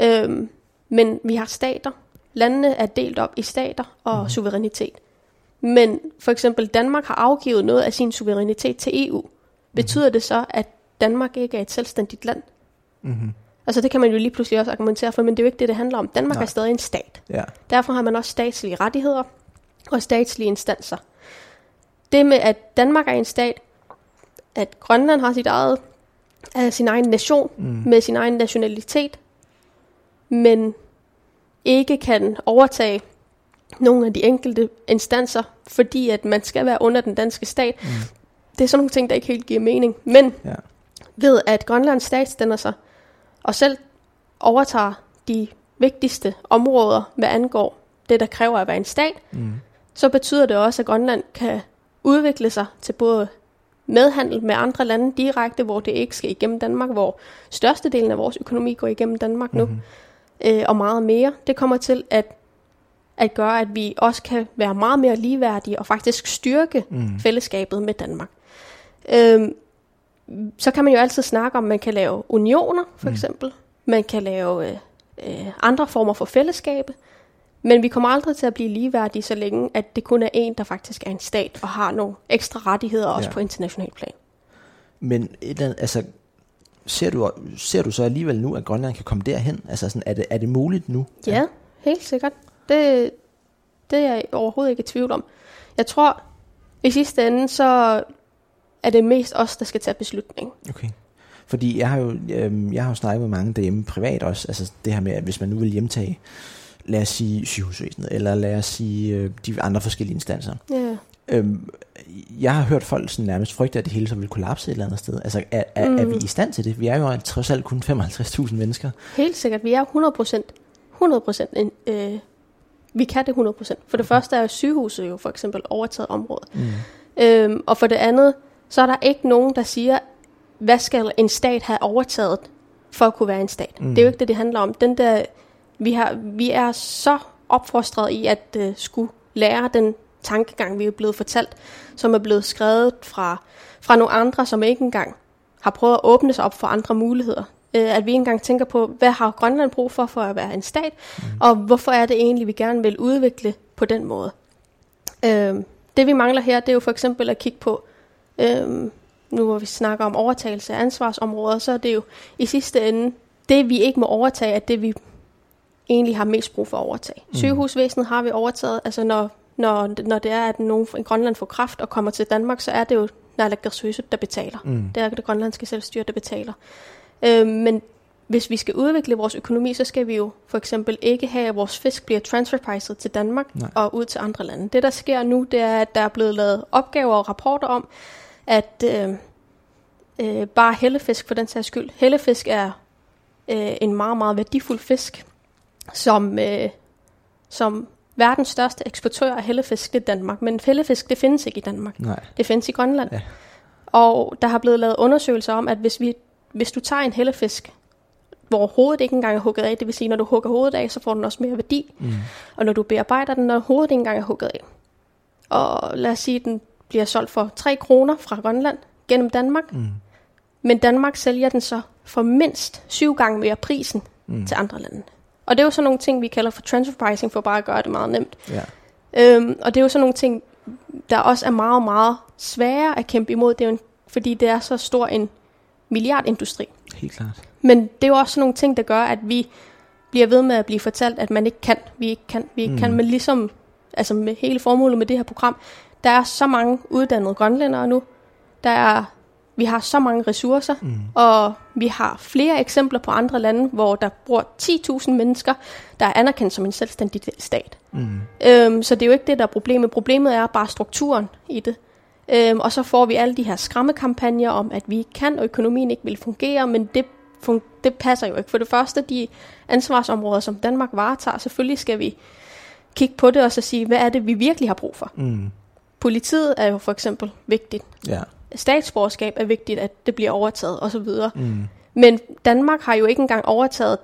Øhm, men vi har stater. Landene er delt op i stater og mm. suverænitet. Men for eksempel Danmark har afgivet noget af sin suverænitet til EU. Betyder mm. det så, at Danmark ikke er et selvstændigt land? Mm. Altså det kan man jo lige pludselig også argumentere for, men det er jo ikke det, det handler om. Danmark Nej. er stadig en stat. Ja. Derfor har man også statslige rettigheder og statslige instanser. Det med, at Danmark er en stat, at Grønland har sit eget, uh, sin egen nation mm. med sin egen nationalitet, men ikke kan overtage nogle af de enkelte instanser, fordi at man skal være under den danske stat. Mm. Det er sådan nogle ting, der ikke helt giver mening. Men ja. ved at Grønlands stat stænder sig, og selv overtager de vigtigste områder, hvad angår det, der kræver at være en stat, mm. så betyder det også, at Grønland kan udvikle sig til både medhandel med andre lande direkte, hvor det ikke skal igennem Danmark, hvor størstedelen af vores økonomi går igennem Danmark nu, mm-hmm. øh, og meget mere. Det kommer til at, at gøre, at vi også kan være meget mere ligeværdige og faktisk styrke mm. fællesskabet med Danmark. Øh, så kan man jo altid snakke om, at man kan lave unioner, for mm. eksempel. Man kan lave øh, øh, andre former for fællesskabe. Men vi kommer aldrig til at blive ligeværdige, så længe at det kun er en, der faktisk er en stat og har nogle ekstra rettigheder også ja. på international plan. Men et andet, altså, ser, du, ser du så alligevel nu, at Grønland kan komme derhen? Altså, sådan, er, det, er det muligt nu? Ja, ja helt sikkert. Det, det er jeg overhovedet ikke i tvivl om. Jeg tror, i sidste ende, så er det mest os, der skal tage beslutning. Okay. Fordi jeg har jo øh, jeg har jo snakket med mange derhjemme privat også, altså det her med, at hvis man nu vil hjemtage lad os sige sygehusvæsenet, eller lad os sige øh, de andre forskellige instanser. Yeah. Øhm, jeg har hørt folk sådan nærmest frygte, at det hele så vil kollapse et eller andet sted. Altså, er, er, mm. er vi i stand til det? Vi er jo trods alt kun 55.000 mennesker. Helt sikkert. Vi er 100 procent. 100 procent. Øh, vi kan det 100 procent. For det første er sygehuset jo for eksempel overtaget området. Mm. Øhm, og for det andet, så er der ikke nogen, der siger, hvad skal en stat have overtaget for at kunne være en stat. Mm. Det er jo ikke det, det handler om. Den der vi, har, vi er så opfostret i at uh, skulle lære den tankegang, vi er blevet fortalt, som er blevet skrevet fra, fra nogle andre, som ikke engang har prøvet at åbne sig op for andre muligheder. Uh, at vi ikke engang tænker på, hvad har Grønland brug for for at være en stat, mm. og hvorfor er det egentlig, vi gerne vil udvikle på den måde. Uh, det vi mangler her, det er jo for eksempel at kigge på, uh, nu hvor vi snakker om overtagelse af ansvarsområder, så er det jo i sidste ende, det vi ikke må overtage, at det vi egentlig har mest brug for at overtage. Mm. Sygehusvæsenet har vi overtaget, altså når, når, når det er, at nogen i Grønland får kraft og kommer til Danmark, så er det jo Naalakkersuisut, der betaler. Mm. Det er det grønlandske selvstyre, der betaler. Øh, men hvis vi skal udvikle vores økonomi, så skal vi jo for eksempel ikke have, at vores fisk bliver transferpriced til Danmark Nej. og ud til andre lande. Det, der sker nu, det er, at der er blevet lavet opgaver og rapporter om, at øh, øh, bare hellefisk for den sags skyld. Hellefisk er øh, en meget, meget værdifuld fisk, som, øh, som verdens største eksportør af hellefisk i Danmark. Men hellefisk, det findes ikke i Danmark. Nej. Det findes i Grønland. Ja. Og der har blevet lavet undersøgelser om, at hvis, vi, hvis du tager en hellefisk, hvor hovedet ikke engang er hugget af, det vil sige, når du hugger hovedet af, så får den også mere værdi. Mm. Og når du bearbejder den, når hovedet ikke engang er hugget af. Og lad os sige, at den bliver solgt for 3 kroner fra Grønland gennem Danmark. Mm. Men Danmark sælger den så for mindst syv gange mere prisen mm. til andre lande. Og det er jo sådan nogle ting, vi kalder for transfer pricing, for bare at gøre det meget nemt. Ja. Øhm, og det er jo sådan nogle ting, der også er meget, meget svære at kæmpe imod, det er jo en, fordi det er så stor en milliardindustri. Helt klart. Men det er jo også nogle ting, der gør, at vi bliver ved med at blive fortalt, at man ikke kan, vi ikke kan, vi ikke mm. kan. Men ligesom altså med hele formålet med det her program, der er så mange uddannede grønlændere nu. Der er, vi har så mange ressourcer, mm. og vi har flere eksempler på andre lande, hvor der bor 10.000 mennesker, der er anerkendt som en selvstændig stat. Mm. Øhm, så det er jo ikke det, der er problemet. Problemet er bare strukturen i det. Øhm, og så får vi alle de her skræmmekampagner om, at vi kan, og økonomien ikke vil fungere, men det, fun- det passer jo ikke. For det første, de ansvarsområder, som Danmark varetager, selvfølgelig skal vi kigge på det og så sige, hvad er det, vi virkelig har brug for. Mm. Politiet er jo for eksempel vigtigt. Ja. Statsborgerskab er vigtigt, at det bliver overtaget osv. Mm. Men Danmark har jo ikke engang overtaget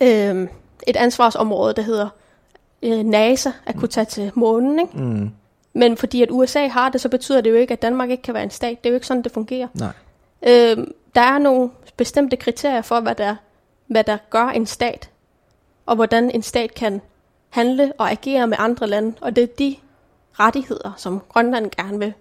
øh, et ansvarsområde, der hedder øh, NASA, at kunne tage til månen. Ikke? Mm. Men fordi at USA har det, så betyder det jo ikke, at Danmark ikke kan være en stat. Det er jo ikke sådan, det fungerer. Nej. Øh, der er nogle bestemte kriterier for, hvad der, hvad der gør en stat, og hvordan en stat kan handle og agere med andre lande. Og det er de rettigheder, som Grønland gerne vil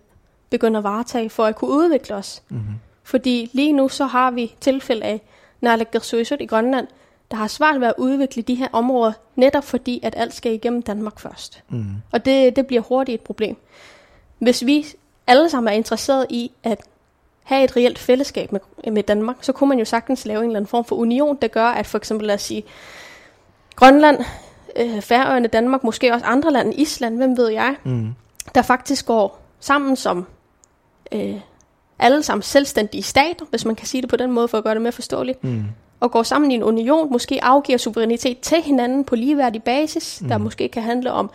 begynde at varetage for at kunne udvikle os. Mm-hmm. Fordi lige nu så har vi tilfælde af Naalakkersuisut i Grønland, der har svært ved at udvikle de her områder, netop fordi, at alt skal igennem Danmark først. Mm. Og det, det bliver hurtigt et problem. Hvis vi alle sammen er interesseret i at have et reelt fællesskab med, med Danmark, så kunne man jo sagtens lave en eller anden form for union, der gør, at for eksempel lad os sige, Grønland, øh, Færøerne, Danmark, måske også andre lande, Island, hvem ved jeg, mm. der faktisk går sammen som øh, alle sammen selvstændige stater, hvis man kan sige det på den måde, for at gøre det mere forståeligt, mm. Og går sammen i en union, måske afgiver suverænitet til hinanden på ligeværdig basis, mm. der måske kan handle om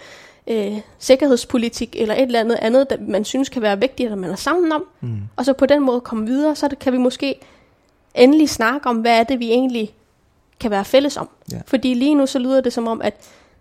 øh, sikkerhedspolitik eller et eller andet andet, der man synes kan være vigtigt, at man er sammen om, mm. og så på den måde komme videre, så det, kan vi måske endelig snakke om, hvad er det, vi egentlig kan være fælles om. Ja. Fordi lige nu så lyder det som om, at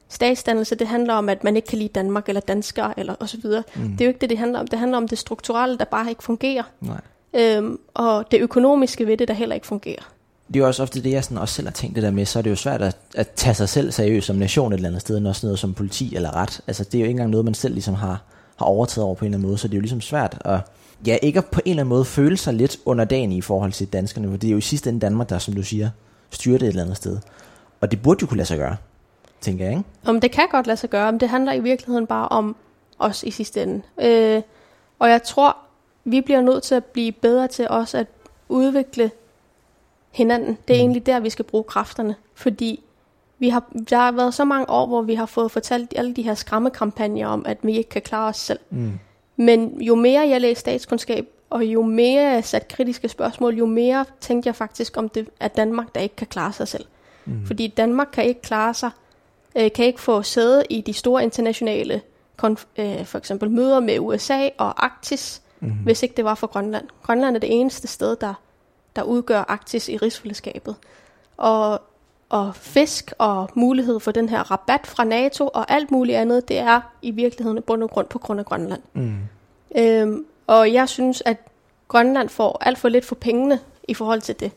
statsdannelse, det handler om, at man ikke kan lide Danmark eller danskere eller og så videre. Mm. Det er jo ikke det, det handler om. Det handler om det strukturelle, der bare ikke fungerer. Nej. Øhm, og det økonomiske ved det, der heller ikke fungerer. Det er jo også ofte det, jeg sådan også selv har tænkt det der med, så er det jo svært at, at tage sig selv seriøst som nation et eller andet sted, end også noget som politi eller ret. Altså det er jo ikke engang noget, man selv ligesom har, har overtaget over på en eller anden måde, så det er jo ligesom svært at, ja, ikke at på en eller anden måde føle sig lidt under dagen i forhold til danskerne, for det er jo i sidste ende Danmark, der, som du siger, styrer det et eller andet sted. Og det burde jo kunne lade sig gøre, tænker jeg, ikke? Om det kan godt lade sig gøre, men det handler i virkeligheden bare om os i sidste ende. Øh, og jeg tror, vi bliver nødt til at blive bedre til også at udvikle hinanden. Det er mm. egentlig der, vi skal bruge kræfterne. Fordi vi har, der har været så mange år, hvor vi har fået fortalt alle de her skræmmekampagner om, at vi ikke kan klare os selv. Mm. Men jo mere jeg læste statskundskab, og jo mere jeg satte kritiske spørgsmål, jo mere tænkte jeg faktisk om det er Danmark, der ikke kan klare sig selv. Mm. Fordi Danmark kan ikke klare sig, øh, kan ikke få sæde i de store internationale, konf- øh, for eksempel møder med USA og Arktis, mm. hvis ikke det var for Grønland. Grønland er det eneste sted, der, der udgør Arktis i rigsfællesskabet. Og, og fisk og mulighed for den her rabat fra NATO og alt muligt andet, det er i virkeligheden bund og grund på grund af Grønland. Mm. Øhm, og jeg synes, at Grønland får alt for lidt for pengene i forhold til det.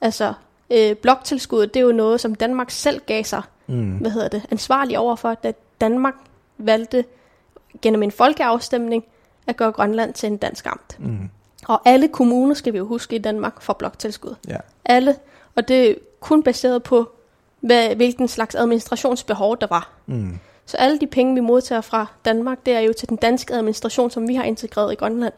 Altså, øh, bloktilskuddet, det er jo noget, som Danmark selv gav sig, mm. hvad hedder det, ansvarlig overfor, da Danmark valgte gennem en folkeafstemning at gøre Grønland til en dansk amt. Mm. Og alle kommuner, skal vi jo huske, i Danmark får bloktilskud. Ja. Alle. Og det er kun baseret på, hvad, hvilken slags administrationsbehov der var. Mm. Så alle de penge, vi modtager fra Danmark, det er jo til den danske administration, som vi har integreret i Grønland.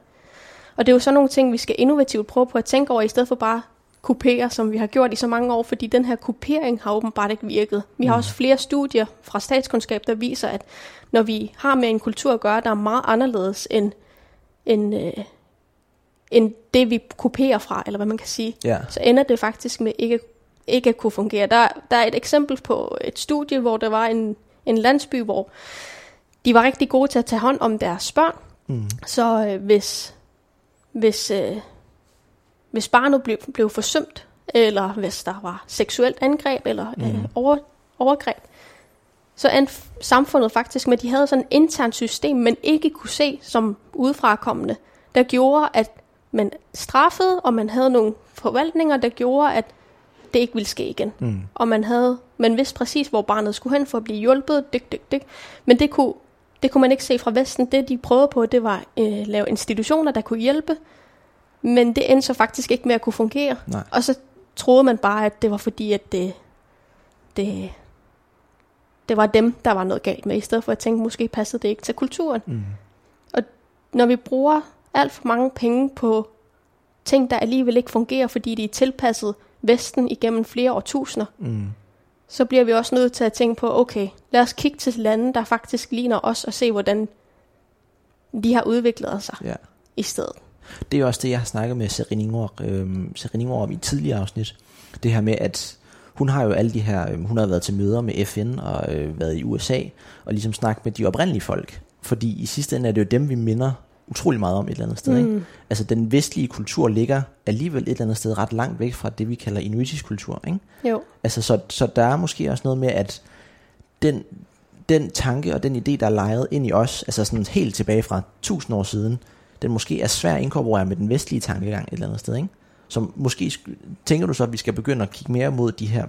Og det er jo sådan nogle ting, vi skal innovativt prøve på at tænke over, i stedet for bare kopiere, som vi har gjort i så mange år, fordi den her kopiering har åbenbart ikke virket. Vi har mm. også flere studier fra statskundskab, der viser, at når vi har med en kultur at gøre, der er meget anderledes end, end, øh, end det, vi kopierer fra, eller hvad man kan sige, yeah. så ender det faktisk med ikke, ikke at kunne fungere. Der, der er et eksempel på et studie, hvor der var en, en landsby, hvor de var rigtig gode til at tage hånd om deres børn. Mm. Så øh, hvis, hvis, øh, hvis barnet blev, blev forsømt, eller hvis der var seksuelt angreb eller mm. øh, over, overgreb, så endte samfundet faktisk med, at de havde sådan et internt system, man ikke kunne se som udefrakommende, der gjorde, at man straffede, og man havde nogle forvaltninger, der gjorde, at det ikke ville ske igen. Mm. Og man havde, man vidste præcis, hvor barnet skulle hen for at blive hjulpet, dyk, dyk, dyk. Men det kunne, det kunne man ikke se fra Vesten. Det, de prøvede på, det var at øh, lave institutioner, der kunne hjælpe. Men det endte så faktisk ikke med at kunne fungere. Nej. Og så troede man bare, at det var fordi, at det, det, det var dem, der var noget galt med, i stedet for at tænke, måske passede det ikke til kulturen. Mm. Når vi bruger alt for mange penge på ting, der alligevel ikke fungerer, fordi de er tilpasset Vesten igennem flere årtusinder, Mm. så bliver vi også nødt til at tænke på, okay, lad os kigge til lande, der faktisk ligner os, og se, hvordan de har udviklet sig Ja. i stedet. Det er også det, jeg har snakket med Serine Ingor, øhm, Serine Ingor om i tidligere afsnit. Det her med, at hun har jo alle de her, øhm, hun har været til møder med FN og øh, været i USA, og ligesom snakket med de oprindelige folk. Fordi i sidste ende er det jo dem, vi minder utrolig meget om et eller andet sted. Ikke? Mm. Altså den vestlige kultur ligger alligevel et eller andet sted ret langt væk fra det, vi kalder inuitisk kultur. Ikke? Jo, Altså, så, så der er måske også noget med, at den, den tanke og den idé, der er lejet ind i os, altså sådan helt tilbage fra tusind år siden, den måske er svær at inkorporere med den vestlige tankegang et eller andet sted, ikke? Så måske sk- tænker du så, at vi skal begynde at kigge mere mod de her,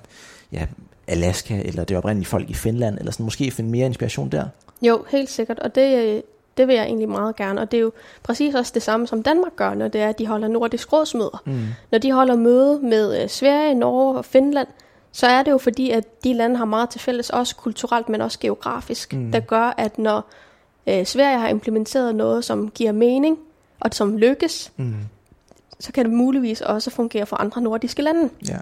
ja, Alaska, eller det oprindelige folk i Finland, eller sådan måske finde mere inspiration der? jo, helt sikkert. Og det, øh, det vil jeg egentlig meget gerne. Og det er jo præcis også det samme, som Danmark gør, når det er, at de holder nordisk rådsmøder. Mm. Når de holder møde med øh, Sverige, Norge og Finland, så er det jo fordi, at de lande har meget til fælles, også kulturelt, men også geografisk, Mm. der gør, at når øh, Sverige har implementeret noget, som giver mening, og som lykkes, Mm. så kan det muligvis også fungere for andre nordiske lande. Ja.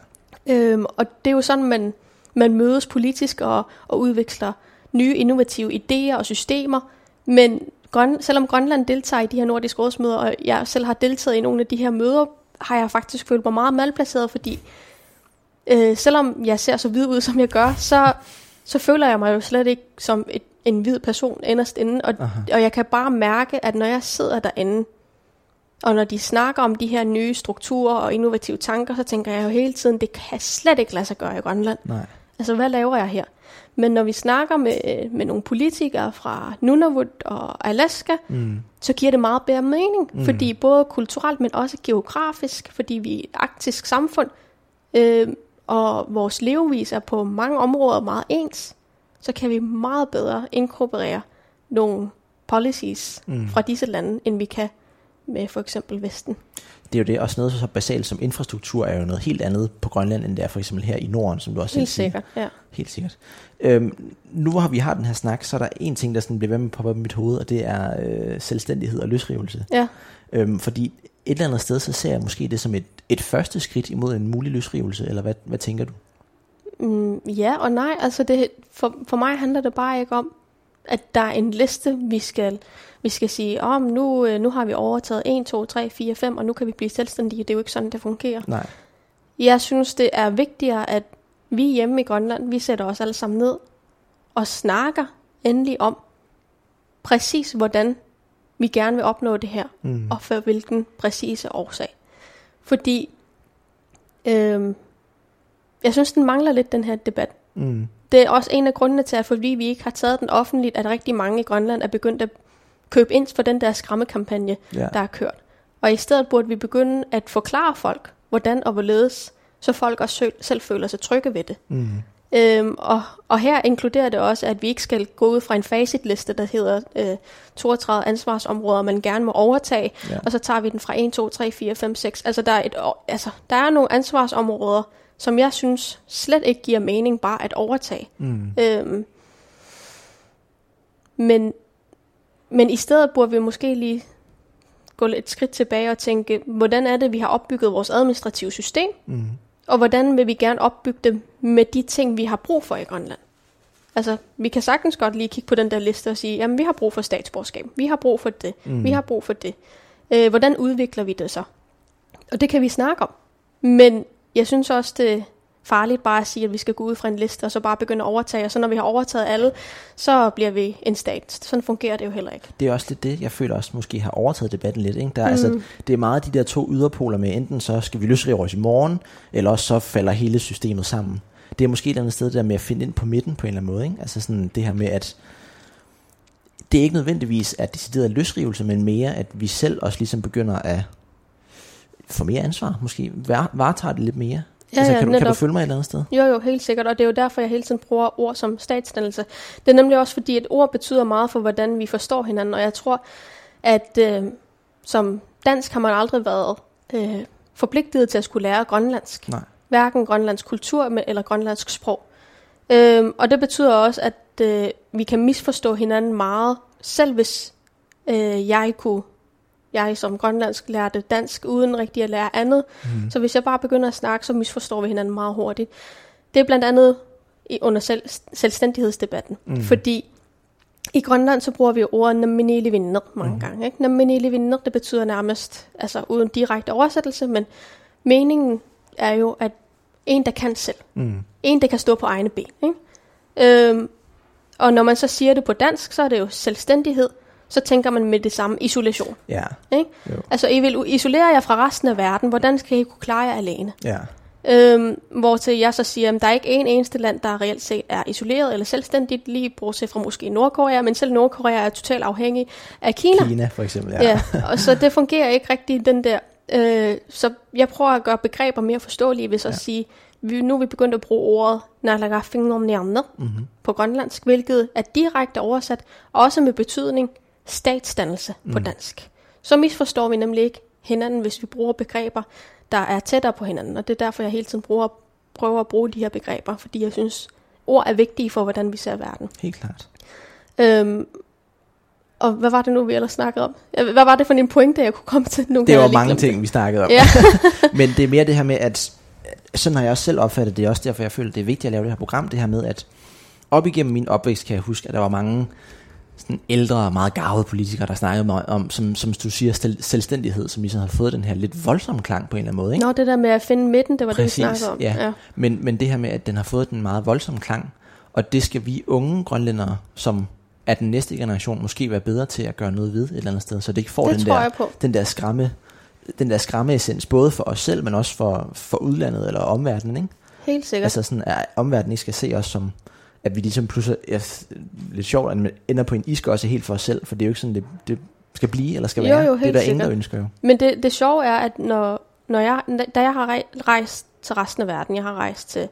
Øhm, og det er jo sådan, man, man mødes politisk og, og udvikler nye innovative idéer og systemer. Men Grøn, selvom Grønland deltager i de her nordiske rådsmøder, og jeg selv har deltaget i nogle af de her møder, har jeg faktisk følt mig meget malplaceret, fordi øh, selvom jeg ser så hvid ud, som jeg gør, så, så føler jeg mig jo slet ikke som et, en hvid person inderst inde. Og, Aha. og jeg kan bare mærke, at når jeg sidder derinde, og når de snakker om de her nye strukturer og innovative tanker, så tænker jeg jo hele tiden, det kan slet ikke lade sig gøre i Grønland. Nej. Altså, hvad laver jeg her? Men når vi snakker med, med nogle politikere fra Nunavut og Alaska, Mm. så giver det meget bedre mening. Mm. Fordi både kulturelt, men også geografisk, fordi vi er et arktisk samfund, øh, og vores levevis er på mange områder meget ens, så kan vi meget bedre inkorporere nogle policies mm. fra disse lande, end vi kan med for eksempel Vesten. Det er jo det, også noget så basalt som infrastruktur er jo noget helt andet på Grønland, end det er for eksempel her i Norden, som du også selv Helt siger. sikkert, ja. Helt sikkert. Øhm, nu hvor vi har den her snak, så er der en ting, der sådan bliver ved med at poppe op i mit hoved, og det er øh, selvstændighed og løsrivelse. Ja, Øhm, fordi et eller andet sted, så ser jeg måske det som et, et første skridt imod en mulig løsrivelse, eller hvad, hvad tænker du? Mm, ja og nej. Altså det, for, for mig handler det bare ikke om, at der er en liste, vi skal, vi skal sige, om oh, nu, øh, nu har vi overtaget 1, 2, 3, 4, 5, og nu kan vi blive selvstændige. Det er jo ikke sådan, det fungerer. Nej. Jeg synes, det er vigtigere, at vi hjemme i Grønland, vi sætter os alle sammen ned og snakker endelig om præcis, hvordan vi gerne vil opnå det her Mm. og for hvilken præcise årsag. Fordi øhm, jeg synes, den mangler lidt, den her debat. Mm. Det er også en af grundene til, at fordi vi ikke har taget den offentligt, at rigtig mange i Grønland er begyndt at købe ind for den der skræmmekampagne, Ja. der er kørt. Og i stedet burde vi begynde at forklare folk, hvordan og hvorledes, så folk også selv føler sig trygge ved det. Mm. Øhm, og, og her inkluderer det også, at vi ikke skal gå ud fra en facitliste, der hedder øh, 32 ansvarsområder, man gerne må overtage, Ja. og så tager vi den fra 1, 2, 3, 4, 5, 6. Altså der er, et, altså, der er nogle ansvarsområder, som jeg synes slet ikke giver mening bare at overtage. Mm. Øhm, men, men i stedet burde vi måske lige gå et skridt tilbage og tænke, hvordan er det, vi har opbygget vores administrative system, Mm. og hvordan vil vi gerne opbygge det med de ting, vi har brug for i Grønland. Altså, vi kan sagtens godt lige kigge på den der liste og sige, jamen, vi har brug for statsborgerskab, vi har brug for det, Mm. vi har brug for det. Øh, hvordan udvikler vi det så? Og det kan vi snakke om. Men jeg synes også, det er farligt bare at sige, at vi skal gå ud fra en liste, og så bare begynde at overtage, og så når vi har overtaget alle, så bliver vi en stat. Sådan fungerer det jo heller ikke. Det er også lidt det, jeg føler også måske har overtaget debatten lidt. Ikke? Der, er, mm. altså, det er meget de der to yderpoler med, enten så skal vi løsrive os i morgen, eller også så falder hele systemet sammen. Det er måske et eller andet sted der med at finde ind på midten på en eller anden måde. Ikke? Altså sådan det her med, at det er ikke nødvendigvis at decideret løsrivelse, men mere, at vi selv også ligesom begynder at får mere ansvar, måske var, varetager det lidt mere. Ja, altså, ja, kan, du, kan du følge mig et eller andet sted? Jo, jo, helt sikkert, og det er jo derfor, jeg hele tiden bruger ord som statsdannelse. Det er nemlig også fordi, at ord betyder meget for, hvordan vi forstår hinanden, og jeg tror, at øh, som dansk har man aldrig været øh, forpligtet til at skulle lære grønlandsk. Nej. Hverken grønlandsk kultur eller grønlandsk sprog. Øhm, og det betyder også, at øh, vi kan misforstå hinanden meget, selv hvis øh, jeg kunne, jeg som grønlandsk lærte dansk uden rigtig at lære andet. Mm. Så hvis jeg bare begynder at snakke, så misforstår vi hinanden meget hurtigt. Det er blandt andet i, under selv, selvstændighedsdebatten. Mm. Fordi i Grønland, så bruger vi ordet naminili vinner mange mm. gange. Ikke? Vinner, det betyder nærmest, altså uden direkte oversættelse, men meningen er jo, at en, der kan selv. Mm. En, der kan stå på egne ben. Ikke? Øhm, og når man så siger det på dansk, så er det jo selvstændighed. Så tænker man med det samme isolation. Ja, Ikke? Jo. Altså, I vil isolere jer fra resten af verden. Hvordan skal I kunne klare jer alene? ja. Øhm, hvor til jeg så siger, at der er ikke en eneste land, der reelt set er isoleret eller selvstændigt, lige bortset fra måske Nordkorea, men selv Nordkorea er totalt afhængig af Kina. Kina for eksempel, ja. Ja, og så det fungerer ikke rigtig den der. Øh, så jeg prøver at gøre begreber mere forståelige ved så at Ja. sige, vi, nu er vi begyndt at bruge ordet nalagafingnomniamner Mm-hmm. på grønlandsk, hvilket er direkte oversat, også med betydning statsdannelse på Mm. dansk. Så misforstår vi nemlig ikke hinanden, hvis vi bruger begreber, der er tættere på hinanden, og det er derfor, jeg hele tiden bruger, prøver at bruge de her begreber, fordi jeg synes, ord er vigtige for, hvordan vi ser verden. Helt klart. Øhm, og hvad var det nu, vi ellers snakkede om? Hvad var det for en pointe, jeg kunne komme til? Nu Det var mange ting, vi snakkede om. Ja. (laughs) Men det er mere det her med, at sådan har jeg også selv opfattet det, er også derfor jeg føler, det er vigtigt at lave det her program, det her med, at op igennem min opvækst kan jeg huske, at der var mange sådan ældre, meget garvede politikere, der snakkede meget om, som, som du siger, stel- selvstændighed, som ligesom har fået den her lidt voldsomme klang på en eller anden måde. Ikke? Nå, det der med at finde midten, det var Præcis, det, vi snakkede om. ja. ja. Men, men det her med, at den har fået den meget voldsomme klang, og det skal vi unge grønlændere, som er den næste generation, måske være bedre til at gøre noget ved et eller andet sted, så det ikke får Det den der, den der skræmme, den der skræmme essens, både for os selv, men også for, for udlandet eller omverdenen, ikke? Helt sikkert. Altså sådan, at omverdenen ikke skal se os som, at vi ligesom pludselig, ja, lidt sjovt, at man ender på en iskosse helt for os selv, for det er jo ikke sådan, det, det skal blive, eller skal Jo, være. jo, det er der ingen, der sikkert. ønsker jo. Men det, det sjove er, at når, når jeg, da jeg har rej- rejst til resten af verden, jeg har rejst til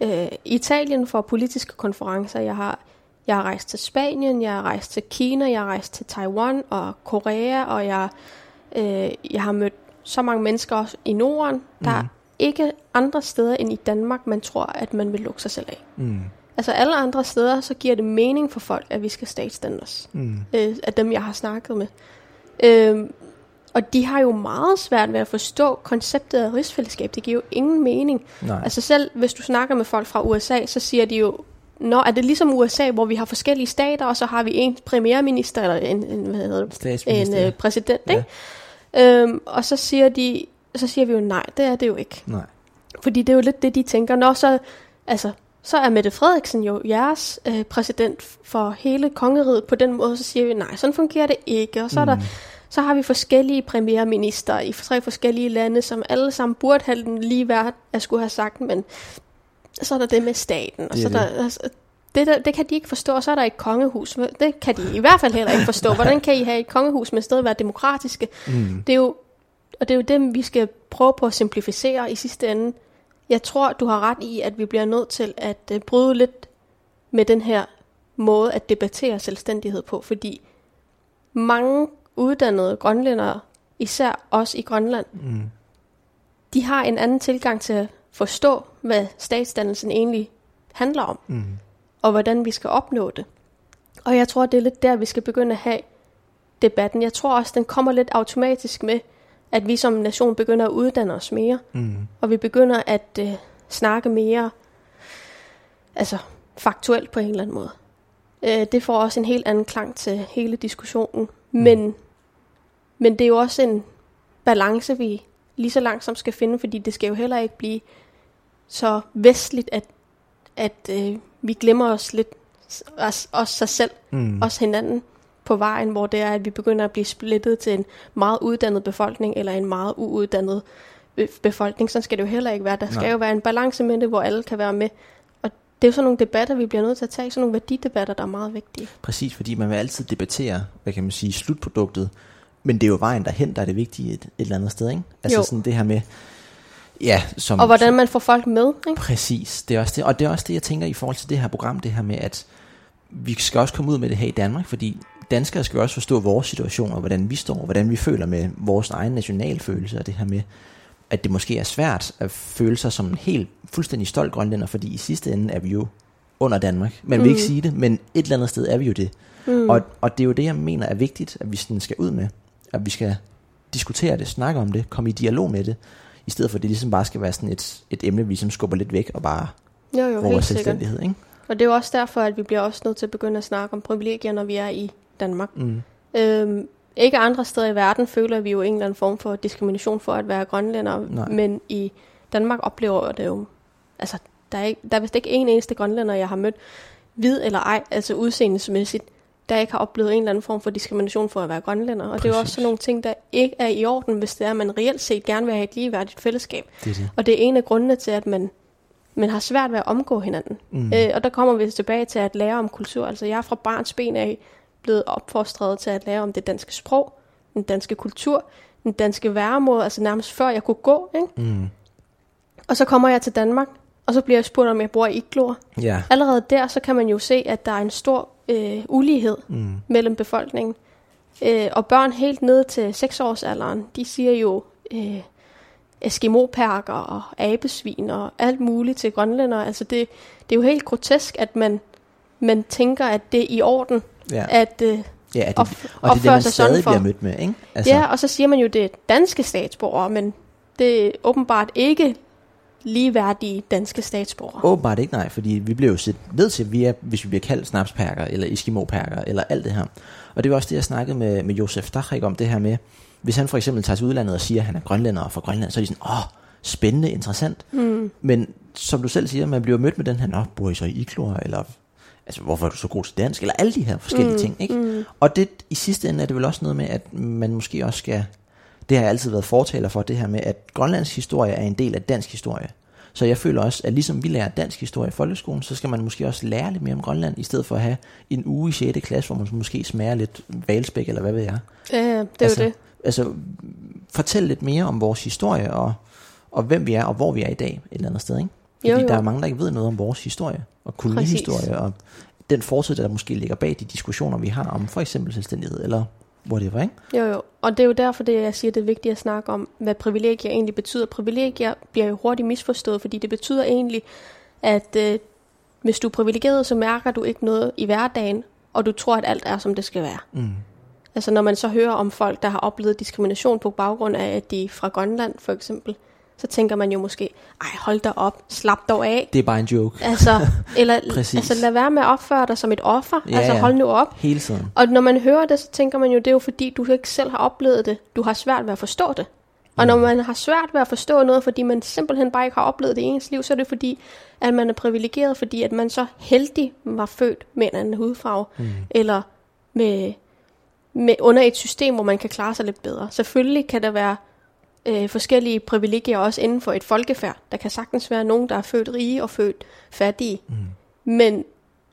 øh, Italien for politiske konferencer, jeg har, jeg har rejst til Spanien, jeg har rejst til Kina, jeg har rejst til Taiwan og Korea, og jeg, øh, jeg har mødt så mange mennesker også i Norden. Der er Mhm. ikke andre steder end i Danmark, man tror, at man vil lukke sig selv af. Mm. Altså alle andre steder, så giver det mening for folk, at vi skal statsdanne os Mm. øh, af dem, jeg har snakket med. Øhm, og de har jo meget svært ved at forstå konceptet af rigsfællesskab. Det giver jo ingen mening. Nej. Altså selv hvis du snakker med folk fra USA, så siger de jo, Nå, er det ligesom USA, hvor vi har forskellige stater, og så har vi en premierminister, eller en, en, hvad hedder det, en øh, præsident, Ja. ikke? Øhm, og så siger, de, så siger vi jo, nej, det er det jo ikke. Nej. Fordi det er jo lidt det, de tænker. Nå, så, altså, så er Mette Frederiksen jo jeres øh, præsident for hele kongeriget. På den måde, så siger vi, nej, sådan fungerer det ikke. Og så, mm. er der, så har vi forskellige premierminister i tre forskellige lande, som alle sammen burde have den lige værd at skulle have sagt, men så er der det med staten. Og Det så er der, altså, det, der, det kan de ikke forstå, og så er der et kongehus. Det kan de i hvert fald heller ikke forstå. (laughs) Hvordan kan I have et kongehus, men stadig være demokratiske? Mm. Det er jo, og det er jo det, vi skal prøve på at simplificere i sidste ende. Jeg tror, du har ret i, at vi bliver nødt til at uh, bryde lidt med den her måde at debattere selvstændighed på, fordi mange uddannede grønlændere, især os i Grønland, Mm. de har en anden tilgang til at forstå, hvad statsdannelsen egentlig handler om, Mm. og hvordan vi skal opnå det. Og jeg tror, det er lidt der, vi skal begynde at have debatten. Jeg tror også, den kommer lidt automatisk med, at vi som nation begynder at uddanne os mere, Mm. og vi begynder at øh, snakke mere altså faktuelt på en eller anden måde. Øh, det får også en helt anden klang til hele diskussionen. Men, men det er jo også en balance, vi lige så langsomt skal finde, fordi det skal jo heller ikke blive så vestligt, at, at øh, vi glemmer os lidt, os, os sig selv, Mm. os hinanden på vejen, hvor det er, at vi begynder at blive splittet til en meget uddannet befolkning, eller en meget uuddannet be- befolkning. Sådan skal det jo heller ikke være. Der skal Nej. jo være en balance med det, hvor alle kan være med. Og det er jo sådan nogle debatter, vi bliver nødt til at tage, sådan nogle værdidebatter, der er meget vigtige. Præcis, fordi man vil altid debattere, hvad kan man sige, slutproduktet, Men det er jo vejen derhen, der er det vigtige et, et eller andet sted, ikke? Altså Jo. sådan det her med, ja, som... Og hvordan man får folk med, ikke? Præcis, det er også det. Og det er også det, jeg tænker i forhold til det her program, det her med, at vi skal også komme ud med det her i Danmark, fordi danskere skal jo også forstå vores situation, og hvordan vi står, og hvordan vi føler med vores egen nationalfølelse, og det her med, at det måske er svært at føle sig som en helt fuldstændig stolt grønlænder, fordi i sidste ende er vi jo under Danmark. Man vil Mm. ikke sige det, men et eller andet sted er vi jo det. Mm. Og, og det er jo det, jeg mener er vigtigt, at vi sådan skal ud med. At vi skal diskutere det, snakke om det, komme i dialog med det, i stedet for at det ligesom bare skal være sådan et, et emne, vi ligesom skubber lidt væk og bare Jo, jo, vores helt sikkert. selvstændighed. Ikke? Og det er jo også derfor, at vi bliver også nødt til at begynde at snakke om privilegier, når vi er i Danmark. Mm. Øhm, ikke andre steder i verden føler vi jo en eller anden form for diskrimination for at være grønlænder, Nej. men i Danmark oplever jeg det jo, altså der er, ikke, der er vist ikke en eneste grønlænder, jeg har mødt, hvid eller ej, altså udseendemæssigt, der ikke har oplevet en eller anden form for diskrimination for at være grønlænder. Og det er jo også Præcis. sådan nogle ting, der ikke er i orden, hvis det er, at man reelt set gerne vil have et ligeværdigt fællesskab. Det det. Og det er en af grundene til, at man, man har svært ved at omgå hinanden. Mm. Øh, og der kommer vi tilbage til at lære om kultur. Altså jeg er fra barns ben af blevet opfostret til at lære om det danske sprog, den danske kultur, den danske væremåde, altså nærmest før jeg kunne gå. Ikke? Mm. Og så kommer jeg til Danmark, og så bliver jeg spurgt, om jeg bor i Iglor. Ja. Allerede der, så kan man jo se, at der er en stor øh, ulighed Mm. mellem befolkningen. Øh, og børn helt ned til 6-årsalderen, de siger jo øh, eskimoperker og abesvin og alt muligt til grønlændere. Altså det, det er jo helt grotesk, at man, man tænker, at det er i orden, Ja. at øh, ja, det, op, og det er det, man stadig for. bliver mødt med, ikke? Altså, ja, og så siger man jo, det er danske statsborgere, men det er åbenbart ikke ligeværdige danske statsborgere. Åbenbart ikke, nej, fordi vi bliver jo set ned til, vi er, hvis vi bliver kaldt snapsperker, eller eskimoperker, eller alt det her. Og det var også det, jeg snakkede med, med Josef Dachrik om, det her med, hvis han for eksempel tager til udlandet og siger, at han er grønlænder og fra Grønland, så er de sådan, åh, spændende, interessant. Mm. Men som du selv siger, man bliver mødt med den her, nå, bor I så i Iglor, eller altså, hvorfor er du så god til dansk, eller alle de her forskellige Mm, ting, ikke? Mm. Og det, i sidste ende er det vel også noget med, at man måske også skal, det har jeg altid været fortaler for, det her med, at Grønlands historie er en del af dansk historie. Så jeg føler også, at ligesom vi lærer dansk historie i folkeskolen, så skal man måske også lære lidt mere om Grønland, i stedet for at have en uge i 6. klasse, hvor man måske smager lidt valspæk, eller hvad ved jeg. Ja, det er Altså, jo det. Altså, fortæl lidt mere om vores historie, og, og hvem vi er, og hvor vi er i dag, et eller andet sted, ikke? Fordi Jo, jo. der er mange, der ikke ved noget om vores historie, og kolonihistorie, og den fortid, der måske ligger bag de diskussioner, vi har om for eksempel selvstændighed, eller whatever, ikke? Jo, jo. Og det er jo derfor, det jeg siger, det er vigtigt at snakke om, hvad privilegier egentlig betyder. Privilegier bliver jo hurtigt misforstået, fordi det betyder egentlig, at øh, hvis du er privilegeret, så mærker du ikke noget i hverdagen, og du tror, at alt er, som det skal være. Mm. Altså når man så hører om folk, der har oplevet diskrimination på baggrund af, at de er fra Grønland for eksempel, så tænker man jo måske, ej hold da op, slap dog af. Det er bare en joke. Altså, (laughs) eller altså, lad være med at opføre dig som et offer. Ja, altså hold nu op. Hele tiden. Og når man hører det, så tænker man jo, det er jo fordi, du ikke selv har oplevet det. Du har svært ved at forstå det. Og når man har svært ved at forstå noget, fordi man simpelthen bare ikke har oplevet det i ens liv, så er det fordi, at man er privilegeret, fordi at man så heldig var født med en anden hudfarve, Mm. eller med, med under et system, hvor man kan klare sig lidt bedre. Selvfølgelig kan der være øh, forskellige privilegier også inden for et folkefærd. Der kan sagtens være nogen, der er født rige og født fattige. Mm. Men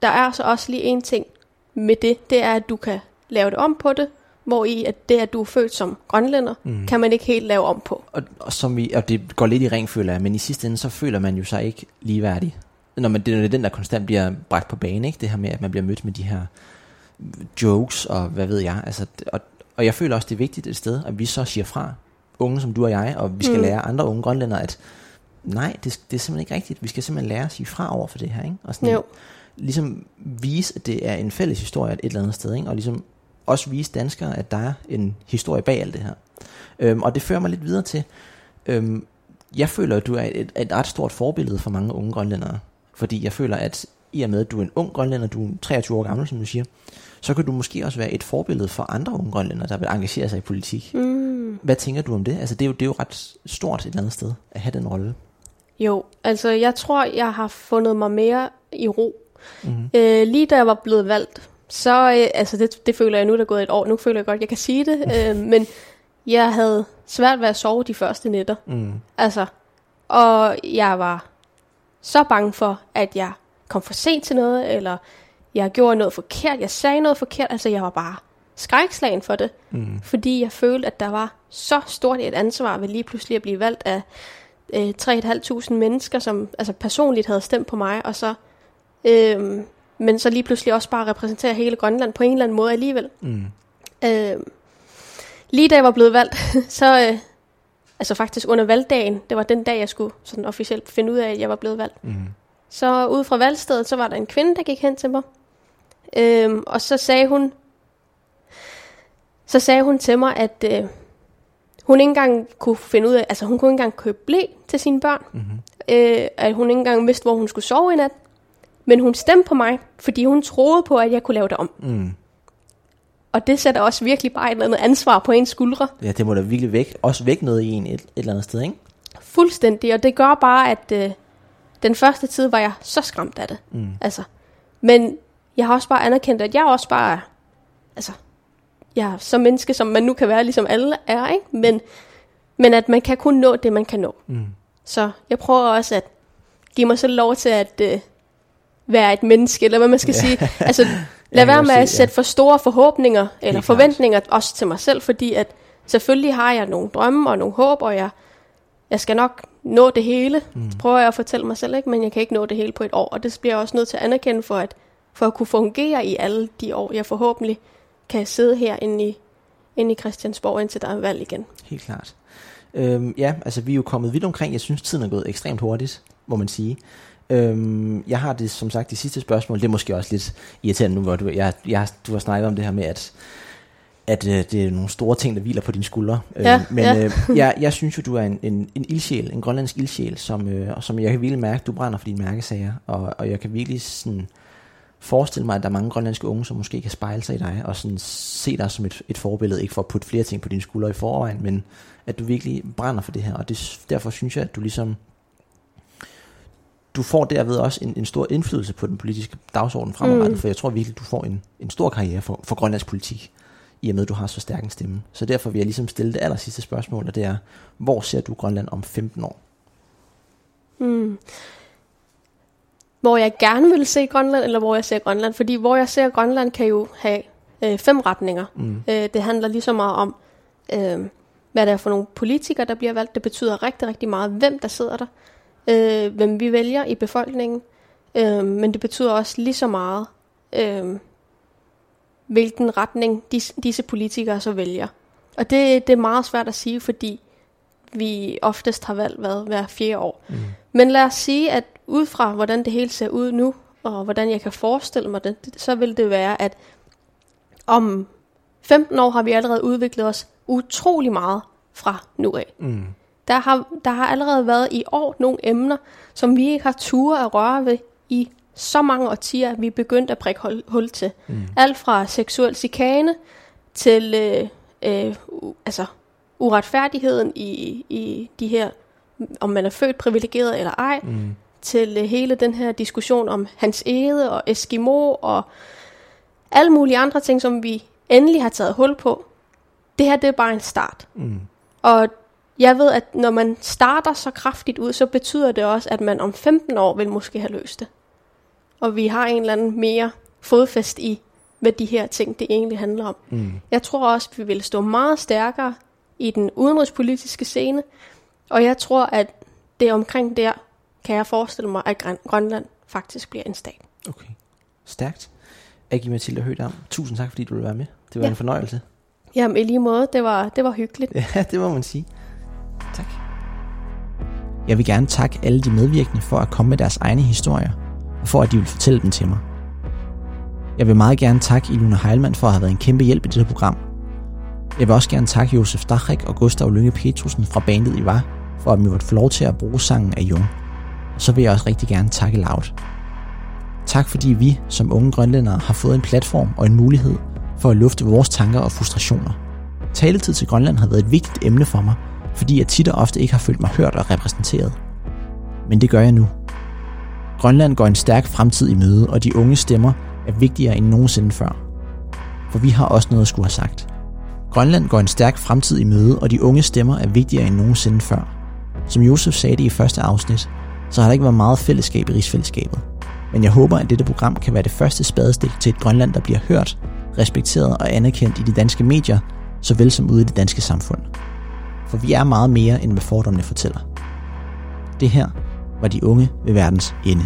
der er så også lige en ting med det, det er, at du kan lave det om på det, hvor i at det, at du er født som grønlænder, Mm. kan man ikke helt lave om på. Og, og, som vi, og det går lidt i ring, føler jeg, men i sidste ende, så føler man jo sig ikke ligeværdig. Når man, det er den, der konstant bliver bragt på bane, ikke? det her med, at man bliver mødt med de her jokes, og hvad ved jeg. Altså, og, og jeg føler også, det er vigtigt et sted, at vi så siger fra, unge som du og jeg, og vi skal Mm. lære andre unge grønlændere, at nej, det, det er simpelthen ikke rigtigt. Vi skal simpelthen lære at sige fra over for det her. Ikke? Og sådan, Jo. ligesom vise, at det er en fælles historie et eller andet sted, ikke? og ligesom også vise danskere, at der er en historie bag alt det her. Øhm, og det fører mig lidt videre til, øhm, jeg føler, at du er et, et ret stort forbillede for mange unge grønlændere, fordi jeg føler, at i og med, at du er en ung grønlænder, du er 23 år gammel, som du siger, så kan du måske også være et forbillede for andre unge grønlændere, der vil engagere sig i politik. Mm. Hvad tænker du om det? Altså, det er jo, det er jo ret stort et eller andet sted, at have den rolle. Jo, altså jeg tror, jeg har fundet mig mere i ro. Mm-hmm. Øh, lige da jeg var blevet valgt, så, øh, altså det, det føler jeg nu, der er gået et år, nu føler jeg godt, jeg kan sige det, (laughs) øh, men jeg havde svært ved at sove de første nætter. Mm. Altså, og jeg var så bange for, at jeg kom for sent til noget, eller jeg gjorde noget forkert, jeg sagde noget forkert, altså jeg var bare skrækslagen for det, mm. fordi jeg følte, at der var så stort et ansvar ved lige pludselig at blive valgt af øh, 3.500 mennesker, som altså personligt havde stemt på mig, og så, øh, men så lige pludselig også bare repræsentere hele Grønland på en eller anden måde alligevel. Mm. Øh, lige da jeg var blevet valgt, (laughs) så, øh, altså faktisk under valgdagen, det var den dag, jeg skulle sådan officielt finde ud af, at jeg var blevet valgt. Mm. Så ude fra valgstedet, så var der en kvinde, der gik hen til mig, øh, og så sagde hun, så sagde hun til mig, at øh, hun ikke engang kunne finde ud af, altså hun kunne ikke engang købe blæ til sine børn. Mm-hmm. Øh, at hun ikke engang vidste, hvor hun skulle sove i nat. Men hun stemte på mig, fordi hun troede på, at jeg kunne lave det om. Mm. Og det sætter også virkelig bare et eller andet ansvar på ens skuldre. Ja, det må da virkelig væk, også væk noget i en et, et eller andet sted, ikke? Fuldstændig, og det gør bare, at øh, den første tid var jeg så skræmt af det. Mm. Altså, men jeg har også bare anerkendt, at jeg også bare, altså, ja, som menneske, som man nu kan være, ligesom alle er, ikke? Men, men at man kan kun nå det, man kan nå. Mm. Så jeg prøver også at give mig selv lov til at øh, være et menneske, eller hvad man skal ja. sige. (laughs) Altså, lad ja, være med at sætte for store forhåbninger, eller Helt forventninger, klart. også til mig selv, fordi at selvfølgelig har jeg nogle drømme og nogle håb, og jeg, jeg skal nok nå det hele, mm. prøver jeg at fortælle mig selv, ikke? men jeg kan ikke nå det hele på et år, og det bliver jeg også nødt til at anerkende for at, for at kunne fungere i alle de år, jeg forhåbentlig kan sidde her inde i, inde i Christiansborg, indtil der er valg igen. Helt klart. Øhm, ja, altså vi er jo kommet vidt omkring. Jeg synes, tiden er gået ekstremt hurtigt, må man sige. Øhm, jeg har det, som sagt, de sidste spørgsmål. Det er måske også lidt irriterende nu, hvor du, jeg, jeg, du har snakket om det her med, at at øh, det er nogle store ting, der hviler på dine skuldre. Ja, øh, men ja. øh, jeg, jeg synes jo, du er en, en, en ildsjæl, en grønlandsk ildsjæl, som, øh, som jeg kan virkelig mærke, du brænder for dine mærkesager, og, og jeg kan virkelig sådan, forestille mig, at der er mange grønlandske unge, som måske kan spejle sig i dig, og sådan se dig som et, et forbillede, ikke for at putte flere ting på dine skuldre i forvejen, men at du virkelig brænder for det her, og det, derfor synes jeg, at du ligesom, du får derved også en, en stor indflydelse på den politiske dagsorden fremadrettet, mm. for jeg tror virkelig, du får en, en stor karriere for, for grønlandsk politik, i og med, at du har så stærk en stemme. Så derfor vil jeg ligesom stille det aller sidste spørgsmål, og det er, hvor ser du Grønland om 15 år? Mm hvor jeg gerne vil se Grønland, eller hvor jeg ser Grønland. Fordi hvor jeg ser Grønland kan jo have øh, fem retninger. Mm. Øh, det handler lige så meget om, øh, hvad det er for nogle politikere, der bliver valgt. Det betyder rigtig, rigtig meget, hvem der sidder der. Øh, hvem vi vælger i befolkningen. Øh, men det betyder også lige så meget, øh, hvilken retning dis, disse politikere så vælger. Og det, det er meget svært at sige, fordi vi oftest har valgt hvad, hver fjerde år. Mm. Men lad os sige, at ud fra hvordan det hele ser ud nu, og hvordan jeg kan forestille mig det, så vil det være, at om 15 år har vi allerede udviklet os utrolig meget fra nu af. Mm. Der, har, der har allerede været i år nogle emner, som vi ikke har tur at røre ved i så mange årtier, at vi er begyndt at prikke hul, hul til. Mm. Alt fra seksuel chikane til øh, øh, altså uretfærdigheden i, i de her, om man er født privilegeret eller ej, mm. til uh, hele den her diskussion om hans ede og Eskimo og alle mulige andre ting, som vi endelig har taget hul på. Det her, det er bare en start. Mm. Og jeg ved, at når man starter så kraftigt ud, så betyder det også, at man om 15 år vil måske have løst det. Og vi har en eller anden mere fodfæst i, hvad de her ting, det egentlig handler om. Mm. Jeg tror også, at vi vil stå meget stærkere i den udenrigspolitiske scene, og jeg tror, at det omkring der, kan jeg forestille mig, at Grønland faktisk bliver en stat. Okay, stærkt. Agi Mathilde Høgdam, tusind tak, fordi du ville være med. Det var ja. en fornøjelse. Jamen, i lige måde, det var, det var hyggeligt. (laughs) Ja, det må man sige. Tak. Jeg vil gerne takke alle de medvirkende for at komme med deres egne historier, og for at de vil fortælle dem til mig. Jeg vil meget gerne takke Iluna Heilmann for at have været en kæmpe hjælp i dette program, jeg vil også gerne takke Josef Dachrik og Gustav Lønge Petrusen fra bandet I Var, for at vi måtte få lov til at bruge sangen af Jung. Og så vil jeg også rigtig gerne takke Loud. Tak fordi vi som unge grønlændere har fået en platform og en mulighed for at lufte vores tanker og frustrationer. Taletid til Grønland har været et vigtigt emne for mig, fordi jeg tit og ofte ikke har følt mig hørt og repræsenteret. Men det gør jeg nu. Grønland går en stærk fremtid i møde, og de unge stemmer er vigtigere end nogensinde før. For vi har også noget at skulle have sagt. Grønland går en stærk fremtid i møde, og de unge stemmer er vigtigere end nogensinde før. Som Josef sagde det i første afsnit, så har der ikke været meget fællesskab i rigsfællesskabet. Men jeg håber, at dette program kan være det første spadestik til et Grønland, der bliver hørt, respekteret og anerkendt i de danske medier, såvel som ude i det danske samfund. For vi er meget mere, end hvad fordommene fortæller. Det her var de unge ved verdens ende.